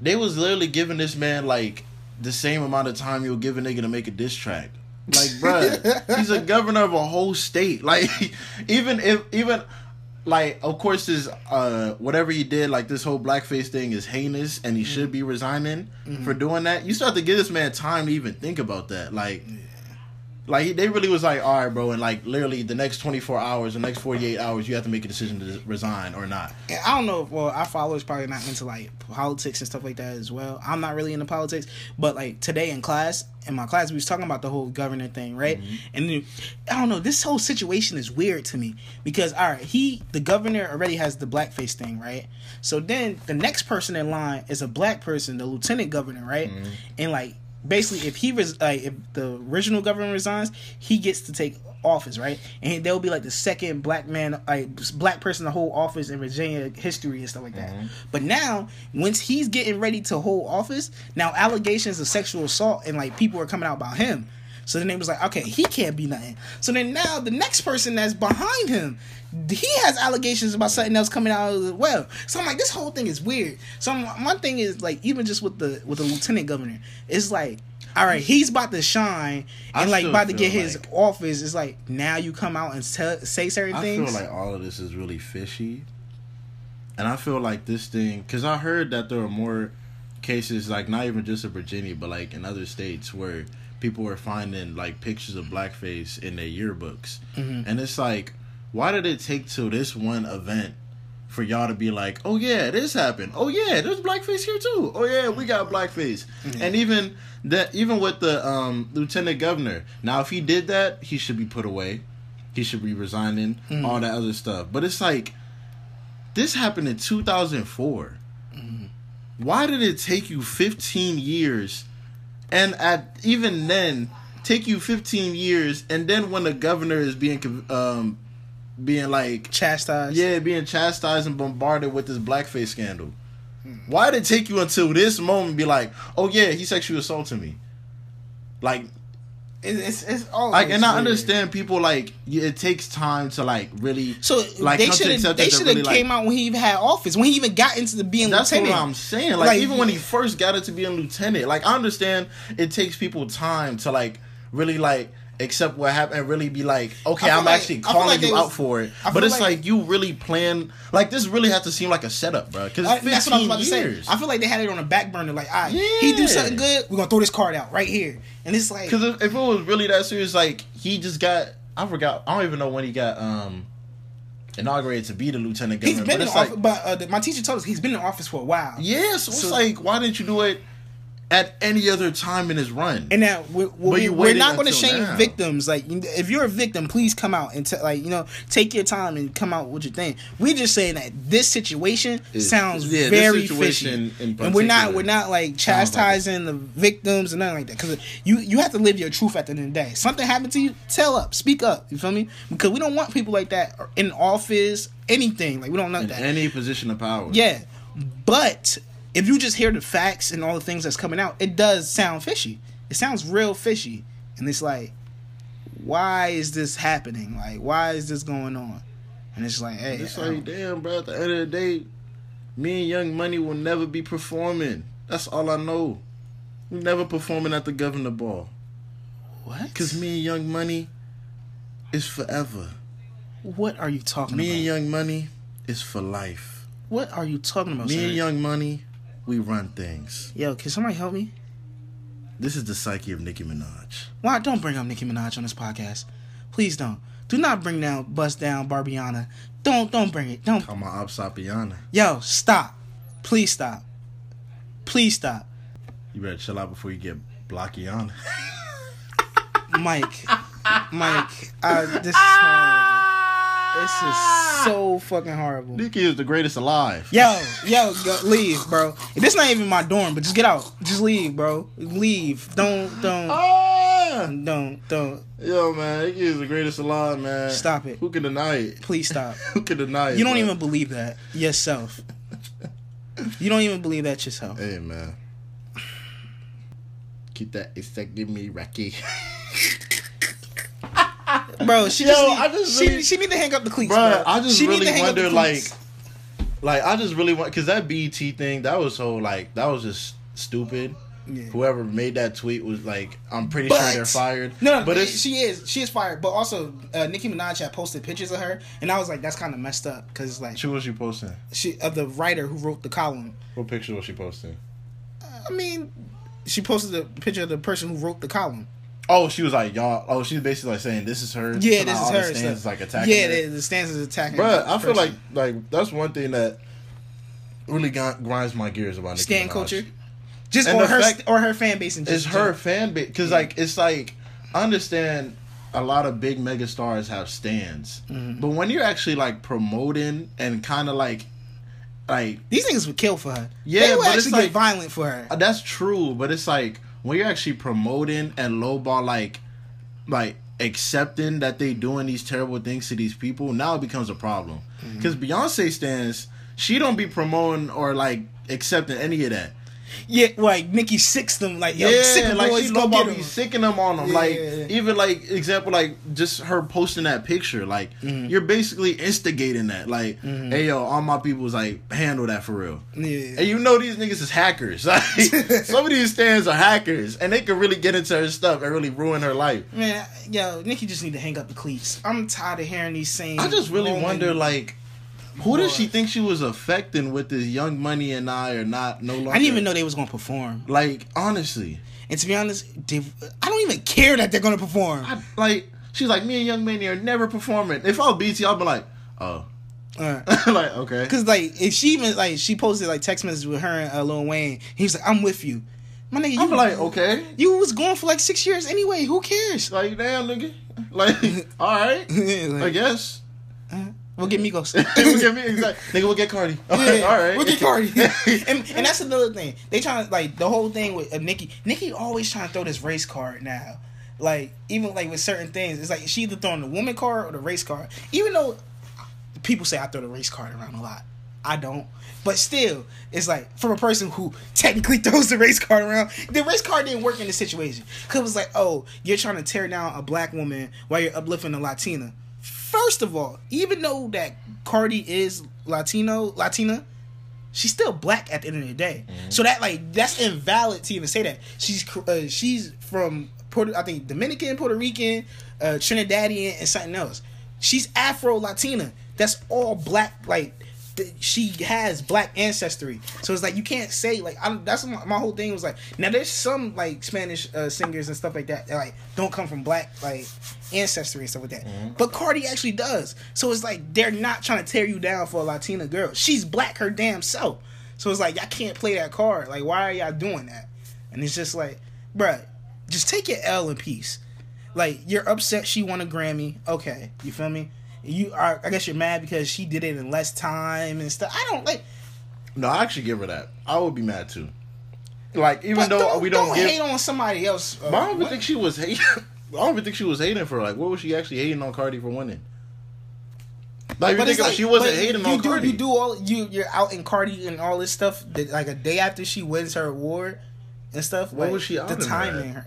They was literally giving this man like the same amount of time you'll give a nigga to make a diss track. Like, bruh, [LAUGHS] he's a governor of a whole state. Like, [LAUGHS] even if even like, of course, this uh whatever he did, like this whole blackface thing is heinous, and he should be resigning for doing that. You still have to give this man time to even think about that. Like, like he, they really was like, all right, bro, and like literally the next twenty four hours, the next forty eight hours, you have to make a decision to resign or not. And I don't know. If, well, our followers probably not into like politics and stuff like that as well. I'm not really into politics, but like today in class, in my class, we was talking about the whole governor thing, right? Mm-hmm. And then, I don't know. This whole situation is weird to me because all right, he the governor already has the blackface thing, right? So then the next person in line is a black person, the lieutenant governor, right? Mm-hmm. And like basically, if he res- like if the original governor resigns, he gets to take office, right? And they'll be like the second black man, like black person to hold office in Virginia history and stuff like that. Mm-hmm. But now, once he's getting ready to hold office, now allegations of sexual assault and like people are coming out about him. So then they was like, okay, he can't be nothing. So then now the next person that's behind him, he has allegations about something else coming out as well. So I'm like, this whole thing is weird. So I'm, my thing is like, even just with the with the lieutenant governor, it's like. All right, he's about to shine I and like about to get his office. It's like now you come out and tell, say certain I things. I feel like all of this is really fishy, and I feel like this thing because I heard that there are more cases, like not even just in Virginia, but like in other states where people were finding like pictures of blackface in their yearbooks, Mhm. and it's like, why did it take to this one event? For y'all to be like, oh yeah, this happened. Oh yeah, there's blackface here too. Oh yeah, we got blackface. And even that, even with the um, lieutenant governor. Now, if he did that, he should be put away. He should be resigning. Mm. All that other stuff. But it's like, this happened in 2004. Mm. Why did it take you 15 years? And at even then, take you 15 years, and then when the governor is being um, being like chastised. yeah, being chastised and bombarded with this blackface scandal. Why did it take you until this moment be like, oh yeah, he sexually assaulted me? Like, it's it's all like, and I understand people like it takes time to like really. So like, they should have they should have really, came out when he even had office when he even got into the being That's lieutenant. what I'm saying. Like, Like, even when he first got it to be a lieutenant, like I understand it takes people time to like really like accept what happened and really be like, okay, I I'm like- actually calling like you they out for it. But it's like- like, you really plan like this really has to seem like a setup, bro. Because I- 15 that's what I was about years. to say. I feel like they had it on a back burner. Like, all right, he do something good, we're gonna throw this card out right here, and it's like Because if, if it was really that serious, like he just got, I forgot, I don't even know when he got um inaugurated to be the lieutenant governor. he's been but in office. like, but uh, the, my teacher told us he's been in office for a while. yeah, so, it's like, why didn't you do it at any other time in his run? And now we're, we're, we're not going to shame now. victims. Like, if you're a victim, please come out and t- like you know take your time and come out with your thing. We're just saying that this situation sounds yeah, very situation fishy, and we're not we're not like sounds like chastising the victims and nothing like that. Because you you have to live your truth at the end of the day. Something happened to you, tell up, speak up. You feel me? Because we don't want people like that in office, anything. Like we don't in that. any position of power. Yeah, but if you just hear the facts and all the things that's coming out, it does sound fishy. It sounds real fishy, and it's like, why is this happening? Like, why is this going on? And it's like, hey, It's like, damn, bro. At the end of the day, me and Young Money will never be performing. That's all I know. We never performing at the governor ball. what? Cause me and Young Money is forever. what are you talking Me about? and Young Money is for life. what are you talking about? Me sir? and Young Money, we run things. Yo, can somebody help me? This is the psyche of Nicki Minaj. Why don't bring up Nicki Minaj on this podcast? Please don't. Do not bring down, bust down Barbiana. Don't, don't bring it. Don't. Come on, Sapiana. Yo, stop. Please stop. Please stop. You better chill out before you get blockiana. [LAUGHS] Mike, Mike, uh, this is [LAUGHS] horrible. This is so fucking horrible. Nicki is the greatest alive. Yo, yo, go, leave, bro. This not even my dorm, but just get out. Just leave, bro. Leave. Don't, don't, Ah! don't, don't. Yo, man, Nicki is the greatest alive, man. Stop it. Who can deny it? Please stop. [LAUGHS] Who can deny it? You don't bro? even believe that yourself. You don't even believe that yourself. Hey, man. Keep that. It's that give me Rocky. [LAUGHS] Bro, she Yo, just, need, I just she, really- she need to hang up the cleats, Bro, bro. I just she need really to hang up the wonder, like, like I just really want because that BET thing that was so like that was just stupid. Yeah. Whoever made that tweet was like, I'm pretty But- sure they're fired. No, no, but it's she is. She is fired. But also, uh, Nicki Minaj had posted pictures of her, and I was like, that's kind of messed up because like she was she posting. she of the writer who wrote the column. What picture was she posting? I mean, she posted a picture of the person who wrote the column. Oh, she was like y'all. Oh, she's basically like saying this is her. Yeah, this is all the her. stands stuff. like attacking. yeah, her. the, stance is attacking. The I feel like person. like that's one thing that really gri- grinds my gears about Nicki stan Minaj. culture, just And or her fact- or her fan base and It's her fan base because like it's like I understand a lot of big mega stars have stands, Mm-hmm. but when you're actually like promoting and kind of like like These niggas would kill for her. Yeah, they would but it's actually get like- violent for her. Uh, That's true, but it's like when you're actually promoting and lowball like like accepting that they doing these terrible things to these people, now it becomes a problem. Mm-hmm. Because Beyonce stands, she don't be promoting or like accepting any of that. Yeah, like Nicki sixth them, like yo, yeah, sick like boys, she go know get about be sicking them on them. Like Yeah. even like example, like just her posting that picture. Like Mm-hmm. you're basically instigating that. Like, hey yo, all my people's like handle that for real. Yeah. And you know these niggas is hackers. [LAUGHS] Like [LAUGHS] some of these stands are hackers, and they can really get into her stuff and really ruin her life. Man, yo, Nicki just need to hang up the cleats. I'm tired of hearing these same. I just really Roman- wonder, like, who does she think she was affecting with this Young Money and I are not no longer? I didn't even know they was gonna perform. Like, honestly, And to be honest, they, I don't even care that they're gonna perform. I, like she's like me and Young Money are never performing. If I was BT, I'd be like, oh, Uh, [LAUGHS] like okay. Cause like if she even like she posted like text messages with her and uh, Lil Wayne, he was like, "I'm with you." My nigga, you I'm like, okay, you was going for like six years anyway. Who cares? like damn nigga, [LAUGHS] like [LAUGHS] all right, I Like, guess. We'll get Migos. [LAUGHS] we'll get me exactly. [LAUGHS] Nigga, we'll get Cardi. Yeah, [LAUGHS] all right, We'll get Cardi. and, and that's another thing. They trying to like the whole thing with uh, Nicki. Nicki always trying to throw this race card now. Like even like with certain things, it's like she either throwing the woman card or the race card. Even though people say I throw the race card around a lot, I don't. But still, it's like from a person who technically throws the race card around, the race card didn't work in this situation. Cause it was like, oh, you're trying to tear down a black woman while you're uplifting a Latina. First of all, even though that Cardi is Latino, Latina, she's still black at the end of the day. So that like that's invalid to even say that. She's uh, she's from Puerto, I think Dominican, Puerto Rican, uh, Trinidadian, and something else. She's Afro Latina. That's all black. Like she has black ancestry. So it's like you can't say like I, don't- that's my, my whole thing was like. Now there's some like Spanish uh, singers and stuff like that that like don't come from black like ancestry and stuff like that. But Cardi actually does. So it's like they're not trying to tear you down for a Latina girl. She's black her damn self. So it's like y'all can't play that card. Like why are y'all doing that? And it's just like, bruh, just take your L in peace. Like you're upset she won a Grammy. Okay, you feel me? You are. I guess you're mad because she did it in less time and stuff. I don't like. No, I actually give her that. I would be mad too. Like even though don't, we don't, don't give, hate on somebody else. uh, I don't even think she was hating. [LAUGHS] I don't even think she was hating for like what was she actually hating on Cardi for winning? Like, But you think like- she wasn't hating you on do, Cardi? You do all you. You're out in Cardi and all this stuff. That, like a day after she wins her award and stuff. What like, was she out The timing, her,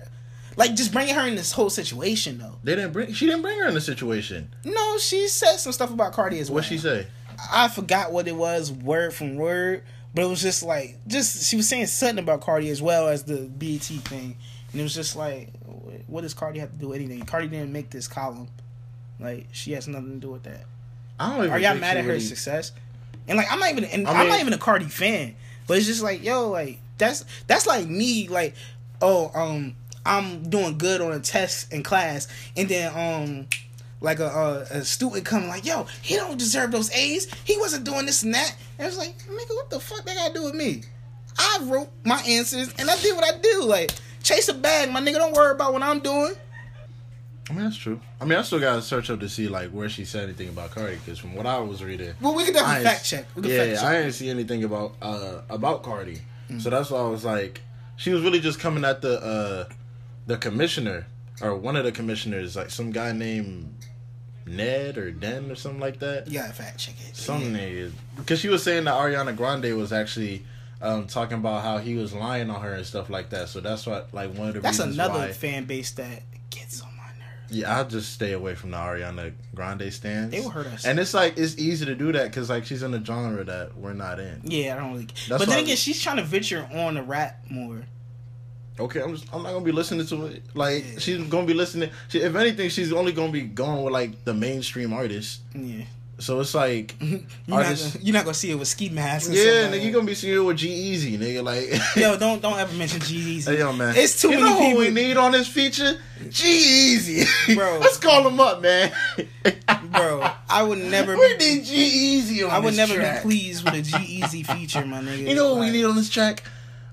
like just bringing her in this whole situation though. They didn't bring. She didn't bring her in the situation. No, she said some stuff about Cardi as well. What she say? I forgot what it was word from word, but it was just like just she was saying something about Cardi as well as the BET thing, and it was just like, what does Cardi have to do with anything? Cardi didn't make this column, like she has nothing to do with that. I don't even. Are y'all mad at her really- success? And like I'm not even, and I I am not even a Cardi fan, but it's just like yo, like that's that's like me, like oh um I'm doing good on a test in class, and then um like a, a, a student coming like, yo, he don't deserve those A's. He wasn't doing this and that. And I was like, nigga, what the fuck that got to do with me? I wrote my answers and I did what I do. Like, chase a bag, my nigga. Don't worry about what I'm doing. I mean, that's true. I mean, I still gotta search up to see like where she said anything about Cardi because from what I was reading, Well, we can definitely fact check. We yeah, fact check. Mm. I didn't see anything about uh about Cardi, so that's why I was like, she was really just coming at the uh the commissioner or one of the commissioners, like some guy named Ned or Den or something like that. Yeah, fact check it. Some Yeah. because she was saying that Ariana Grande was actually. Um, talking about how he was lying on her and stuff like that, so that's what like one of the That's another why. fan base that gets on my nerves. Yeah, I'll just stay away from the Ariana Grande stands. They will hurt us. And it's like it's easy to do that because like she's in a genre that we're not in. Yeah, I don't really. That's but then again, she's trying to venture on the rap more. Okay, I'm just, I'm not gonna be listening to it. Like Yeah. she's gonna be listening. She, if anything, she's only gonna be going with like the mainstream artists. Yeah, So it's like, [LAUGHS] you're not, gonna, you're not gonna see it with ski masks. Yeah, nigga, like you that. gonna be seeing it with G-Eazy, nigga. Like, [LAUGHS] Yo, don't don't ever mention G-Eazy. hey, yo, man, It's too you many know who people. we need on this feature? G-Eazy, Bro. [LAUGHS] Let's call him up, man. Bro, I would never. we be, need G-Eazy on I would never track. be pleased with a G-Eazy feature, my nigga. You know what we need on this track?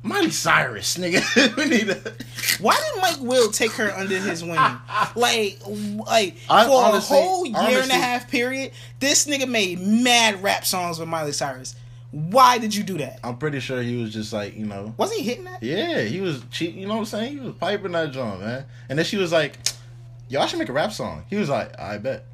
Miley Cyrus, nigga. [LAUGHS] we need a. Why did Mike Will take her under his wing? [LAUGHS] Like, like I for honestly- a whole year and a half period, this nigga made mad rap songs with Miley Cyrus. Why did you do that? I'm pretty sure he was just like, you know, Wasn't he hitting that? yeah, he was cheating. You know what I'm saying? He was piping that drum, man. And then she was like, "Yo, I should make a rap song." He was like, "I bet."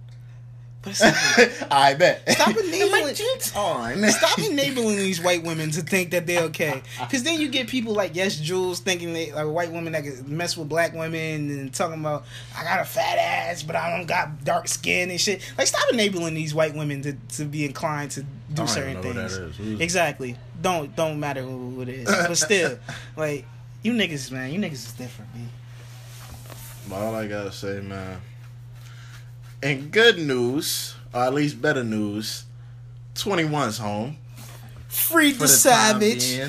But [LAUGHS] I bet. Stop [LAUGHS] enabling- My jeans on. stop [LAUGHS] enabling these white women to think that they're okay. Because then you get people like Yes Julz thinking they like white women that can mess with black women and talking about I got a fat ass, but I don't got dark skin and shit. Like stop enabling these white women to, to be inclined to do I don't certain even know who things. that is. Exactly. Don't don't matter who it is, but still, like you niggas, man, you niggas is different, man. But all I gotta say, man. In good news, or at least better news, 21's home. Freed the, the savage.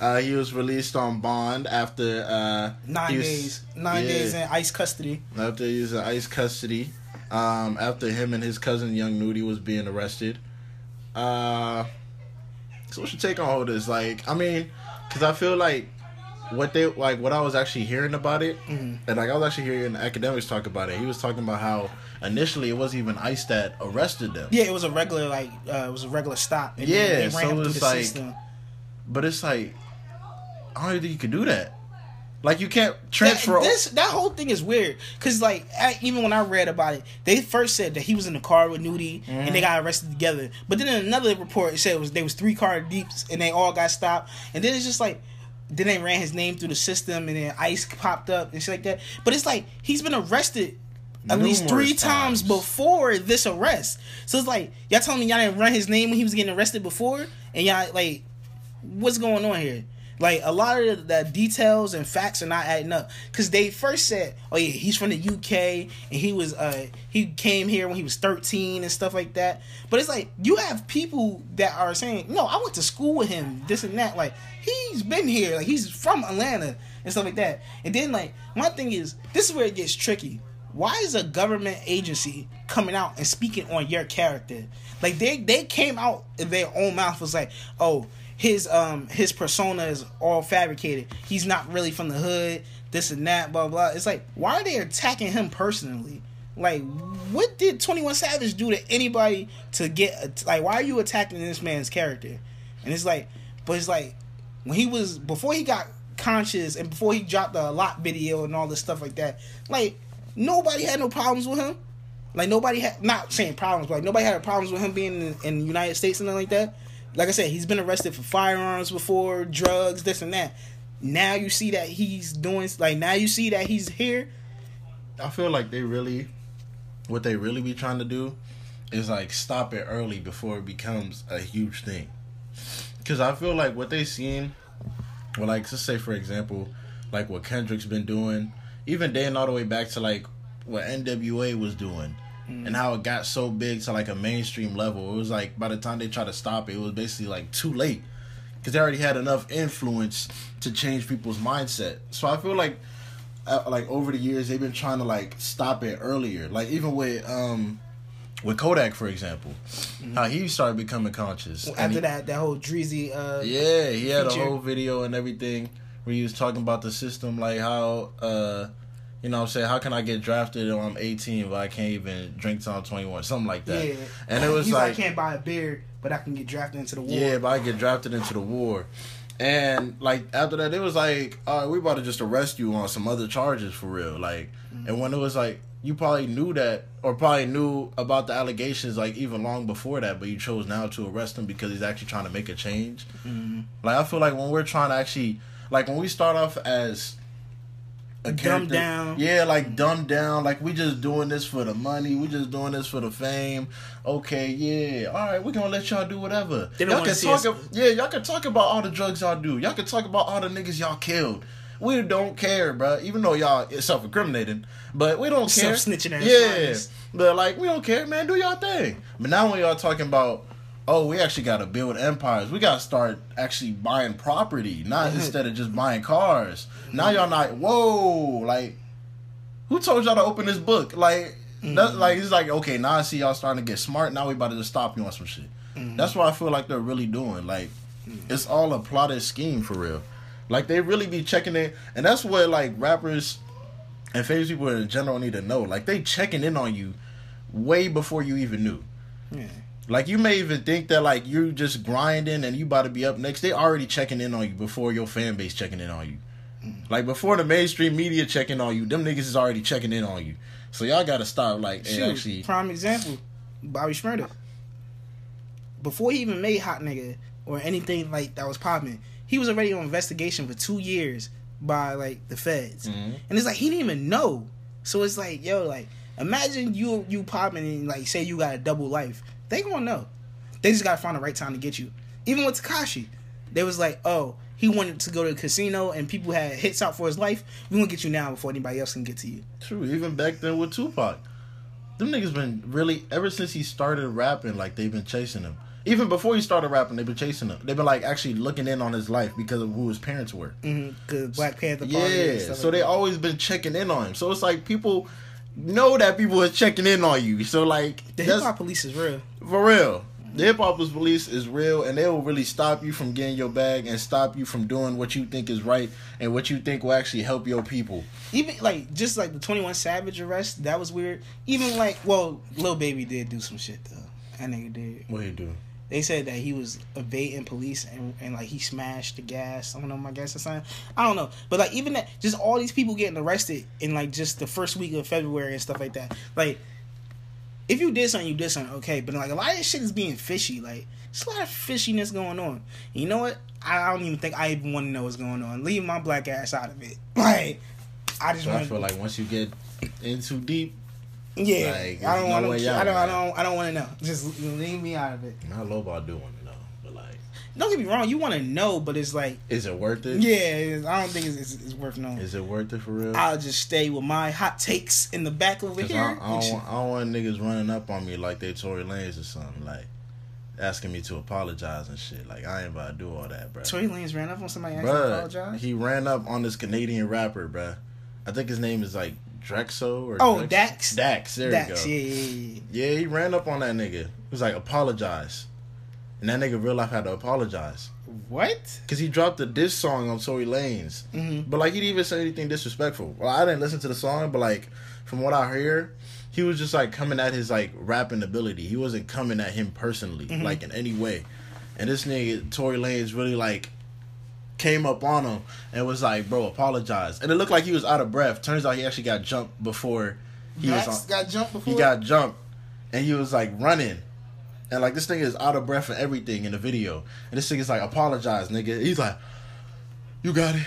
Uh, he was released on bond after uh, Nine was- days, nine yeah, days in ICE custody. after he was in ICE custody. Um, after him and his cousin Young Nudy was being arrested. Uh, so what's your take on all this? Like, I mean, because I feel like what they like what I was actually hearing about it, Mhm. and like I was actually hearing academics talk about it. He was talking about how initially it wasn't even ICE that arrested them. Yeah, it was a regular like uh, it was a regular stop. And Yeah, they ran so it's the like- system. But it's like I don't even think you could do that. Like you can't transfer. That, this that whole thing is weird because like I, even when I read about it, they first said that he was in the car with Nudy and they got arrested together. But then in another report, it said it was there was three car deeps and they all got stopped. And then it's just like then they ran his name through the system and then ICE popped up and shit like that. But it's like he's been arrested. At least three times. times. before this arrest. So it's like y'all telling me y'all didn't run his name when he was getting arrested before, and y'all like, what's going on here? Like a lot of the details and facts are not adding up because they first said, "Oh yeah, he's from the UK and he was uh he came here when he was 13 and stuff like that." But it's like you have people that are saying, "No, I went to school with him, this and that." Like he's been here, like he's from Atlanta and stuff like that. And then like my thing is, this is where it gets tricky. Why is a government agency coming out and speaking on your character? Like they they came out in their own mouth was like, "Oh, his um his persona is all fabricated. He's not really from the hood. This and that, blah blah. It's like why are they attacking him personally? Like, what did Twenty One Savage do to anybody to get like? Why are you attacking this man's character? And it's like, but it's like when he was before he got conscious and before he dropped the lot video and all this stuff like that. Like nobody had no problems with him. Like nobody had not saying problems, but like nobody had problems with him being in, in the United States and nothing like that. Like I said, he's been arrested for firearms before, drugs, this and that. Now you see that he's doing like now you see that he's here. I feel like they really, what they really be trying to do, is like stop it early before it becomes a huge thing. Because I feel like what they seen, well, like let's say for example, like what Kendrick's been doing, even dating all the way back to like what NWA was doing, and how it got so big to like a mainstream level. It was like by the time they tried to stop it, it was basically like too late because they already had enough influence to change people's mindset. So I feel like uh, like over the years they've been trying to like stop it earlier. Like even with um with Kodak for example, how he started becoming conscious And After he- that, that whole Dreezy. Uh, Yeah, he had feature. a whole video and everything where he was talking about the system, like how uh you know what I'm saying, how can I get drafted when I'm 18 but I can't even drink till I'm 21, something like that. yeah. And it was He's like I can't buy a beer, but I can get drafted into the war. yeah, but I get drafted into the war. And like after that, it was like, all right, we about to just arrest you on some other charges for real. Like, mm-hmm. and when it was like, you probably knew that, or probably knew about the allegations like even long before that, but you chose now to arrest him because he's actually trying to make a change. Mm-hmm. Like, I feel like when we're trying to actually, like, when we start off as a Dumbed down. yeah, like dumbed down. Like we just doing this for the money. We just doing this for the fame. Okay, yeah. All right, we're gonna let y'all do whatever. Y'all can talk. us- yeah, y'all can talk about all the drugs y'all do. Y'all can talk about all the niggas y'all killed. We don't care, bro. Even though y'all is self incriminating, but we don't care. Self-snitching ass Yeah, liars. but like we don't care, man. Do y'all thing. But now when y'all talking about. Oh, we actually got to build empires. We got to start actually buying property, not Mm-hmm. instead of just buying cars. Now y'all not. Whoa, like who told y'all to open this book? Like, Mm-hmm. that, like it's like okay, now I see y'all starting to get smart. Now we about to just stop you on some shit. Mm-hmm. That's what I feel like they're really doing. Like, it's all a plotted scheme for real. Like they really be checking it, and that's what like rappers and famous people in general need to know. Like they checking in on you way before you even knew. Yeah. Like you may even think that like you're just grinding and you about to be up next. They already checking in on you before your fan base checking in on you. Like before the mainstream media checking on you, them niggas is already checking in on you. So y'all gotta stop like Shoot, actually prime example. Bobby Shmurda. Before he even made Hot Nigga or anything like that was popping, he was already on investigation for two years by like the feds, Mhm. and it's like he didn't even know. So it's like, yo, like imagine you you popping and like say you got a double life, they gonna know. They just gotta find the right time to get you. Even with Tekashi, they was like, oh, he wanted to go to the casino and people had hits out for his life. We gonna get you now before anybody else can get to you. True, even back then with Tupac. Them niggas been really ever since he started rapping, like they've been chasing him. Even before he started rapping, they've been chasing him. They've been like actually looking in on his life because of who his parents were. Mm-hmm. Black Panther Yeah, so they always been checking in on him. So it's like people know that people are checking in on you. So like the hip hop police is real. for real. The hip hop police is real, and they will really stop you from getting your bag and stop you from doing what you think is right and what you think will actually help your people. Even like just like the Twenty One Savage arrest, that was weird. Even like, well, Lil Baby did do some shit though. That nigga did. What you do? They said that he was evading police and, and like he smashed the gas. I don't know my gas or something. I don't know. But like even that, just all these people getting arrested in like just the first week of February and stuff like that. Like, if you did something, you did something, okay. But like a lot of this shit is being fishy. Like, there's a lot of fishiness going on. And you know what? I don't even think I even want to know what's going on. Leave my black ass out of it. [LAUGHS] Like, I just So I feel like once you get in too deep, Yeah, like, I don't no want to. out, I don't. I don't. I don't want to know. [LAUGHS] Just leave me out of it. not Lobo do want to know, but like, Don't get me wrong. You want to know, but it's like. is it worth it? Yeah, I don't think it's, it's, it's worth knowing. Is it worth it for real? I'll just stay with my hot takes in the back over 'Cause I, here. I, don't want, I don't want niggas running up on me like they Tory Lanez or something, like asking me to apologize and shit. Like I ain't about to do all that, bro. Tory Lanez ran up on somebody asking to apologize. he ran up on this Canadian rapper, bro. I think his name is like Drexo or Oh, Drex- Dax? Dax, there Dax, you go. yeah, yeah, Yeah, yeah, he ran up on that nigga. He was like, apologize. And that nigga real life had to apologize. What? Cause he dropped a diss song on Tory Lanez. Mm-hmm. But like he didn't even say anything disrespectful. Well, I didn't listen to the song, but like from what I hear, he was just like coming at his like rapping ability. He wasn't coming at him personally, Mhm. like in any way. And this nigga Tory Lanez really like came up on him and was like, "Bro, apologize." And it looked like he was out of breath. Turns out he actually got jumped before he Dax was on. got jumped before. He got jumped, and he was like running. And like this thing is out of breath and everything in the video. And this thing is like, apologize, nigga. He's like, you got it.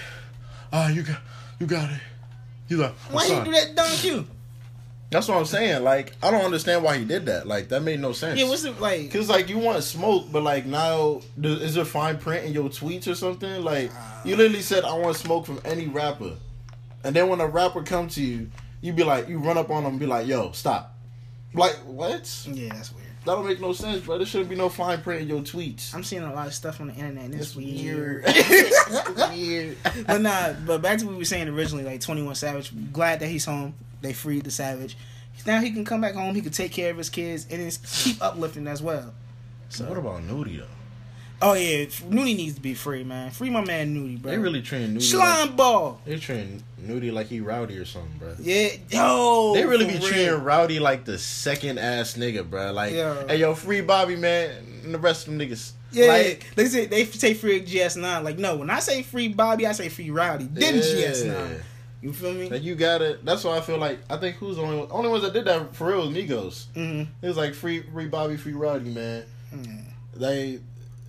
Ah, you got, you got it. He's like, Why sorry. do that dumb Q? That's what I'm saying. Like, I don't understand why he did that. Like, that made no sense. Yeah, what's it like? Cause like you want to smoke, but like now, is there fine print in your tweets or something? Like you uh. literally said, "I want to smoke from any rapper," and then when a rapper come to you, you be like, you run up on them and be like, "Yo, stop!" Like what? Yeah, that's weird. That don't make no sense, bro. There shouldn't be no fine print in your tweets. I'm seeing a lot of stuff on the internet and it's, [LAUGHS] It's weird. weird. [LAUGHS] weird. But nah, but back to what we were saying originally, like 21 Savage. Glad that he's home. They freed the Savage. Now he can come back home. He can take care of his kids and it's keep uplifting as well. So what about Nudy though? Oh yeah, Nudy needs to be free, man. Free my man Nudy, bro. They really treating Nudy slime like ball. they treating Nudy like he rowdy or something, bro. Yeah, yo. They really be real. treating Rowdy like the second ass nigga, bro. Like, Yeah. hey, yo, free Bobby, man, and the rest of them niggas. Yeah, like, they say they say free GS9. Like no, when I say free Bobby, I say free Rowdy. Then yeah. GS9. You feel me? Like, you got it. That's why I feel like I think who's the only only ones that did that for real was Migos. hmm It was like free, free Bobby, free Roddy, man. They,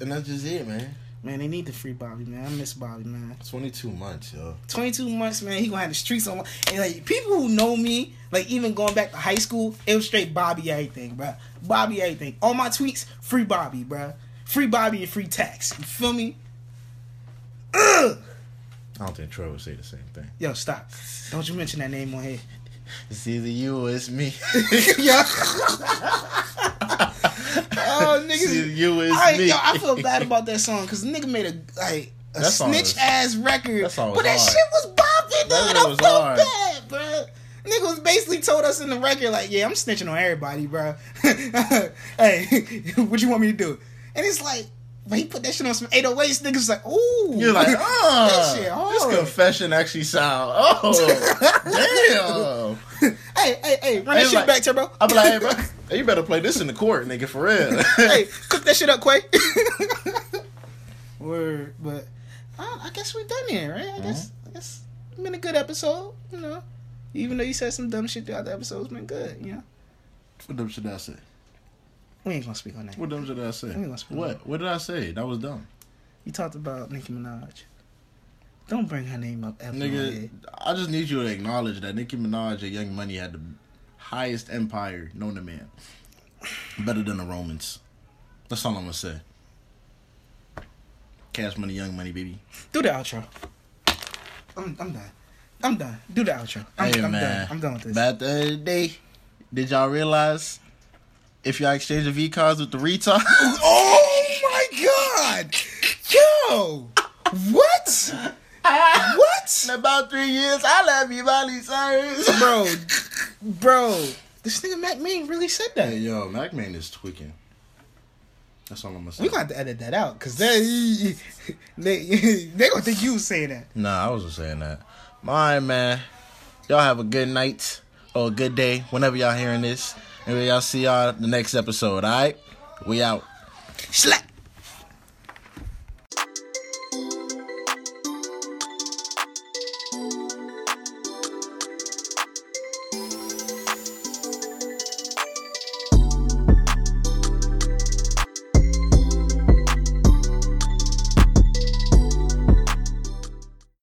and that's just it, man. Man, they need to free Bobby, man. I miss Bobby, man. Twenty two months, yo. 22 months, man. He gonna have the streets on. And like people who know me, like even going back to high school, it was straight Bobby everything, bro. Bobby everything. All my tweets, free Bobby, bro. Free Bobby and free tax. You feel me? Ugh. I don't think Troy would say the same thing. Yo, stop. Don't you mention that name on here. It's either you or it's me. [LAUGHS] yeah. oh, It's either you or it's I, me. yo, I feel bad about that song because nigga made a like a That snitch was- ass record, that song was but that shit was bopping, dude. I was felt hard. bad, bro. Nigga was basically told us in the record like, yeah, I'm snitching on everybody, bro. [LAUGHS] hey, [LAUGHS] what you want me to do? And it's like, but he put that shit on some 808s. Niggas was like, ooh, You're like, that oh, this confession actually sound. Oh, damn. [LAUGHS] hey, hey, hey, run that shit like- back, Turbo. I'm like, hey, bro, hey, [LAUGHS] you better play this in the court, nigga, for real. [LAUGHS] hey, cook that shit up, Quay. Word, but uh, I guess we're done here, right? I guess, I guess it's been a good episode, you know. Even though you said some dumb shit throughout the episode, it's been good, you know. what dumb shit I say? We ain't gonna speak on that. What dumb shit did I say? We ain't gonna speak on What? What did I say? That was dumb. You talked about Nicki Minaj. Don't bring her name up ever. Nigga, I just need you to acknowledge that Nicki Minaj and Young Money had the highest empire known to man. Better than the Romans. That's all I'm gonna say. Cash money, young money, baby. Do the outro. I'm, I'm done. I'm done. Do the outro. I'm, hey I'm man, done. I'm done with this. At the the day, did y'all realize if y'all exchange the V cards with the retard? [LAUGHS] Oh my god! Yo! What? what? In about three years, I love you, Miley Cyrus. Bro, bro, this nigga Mac Main really said that. Hey yo, Mac Man is tweaking. That's all I'm gonna say. We gonna have to edit that out because they they they gonna think you was saying that. Nah, I wasn't saying that. Alright, man. Y'all have a good night or a good day whenever y'all hearing this. And y'all see y'all the next episode, alright? We out. Slap.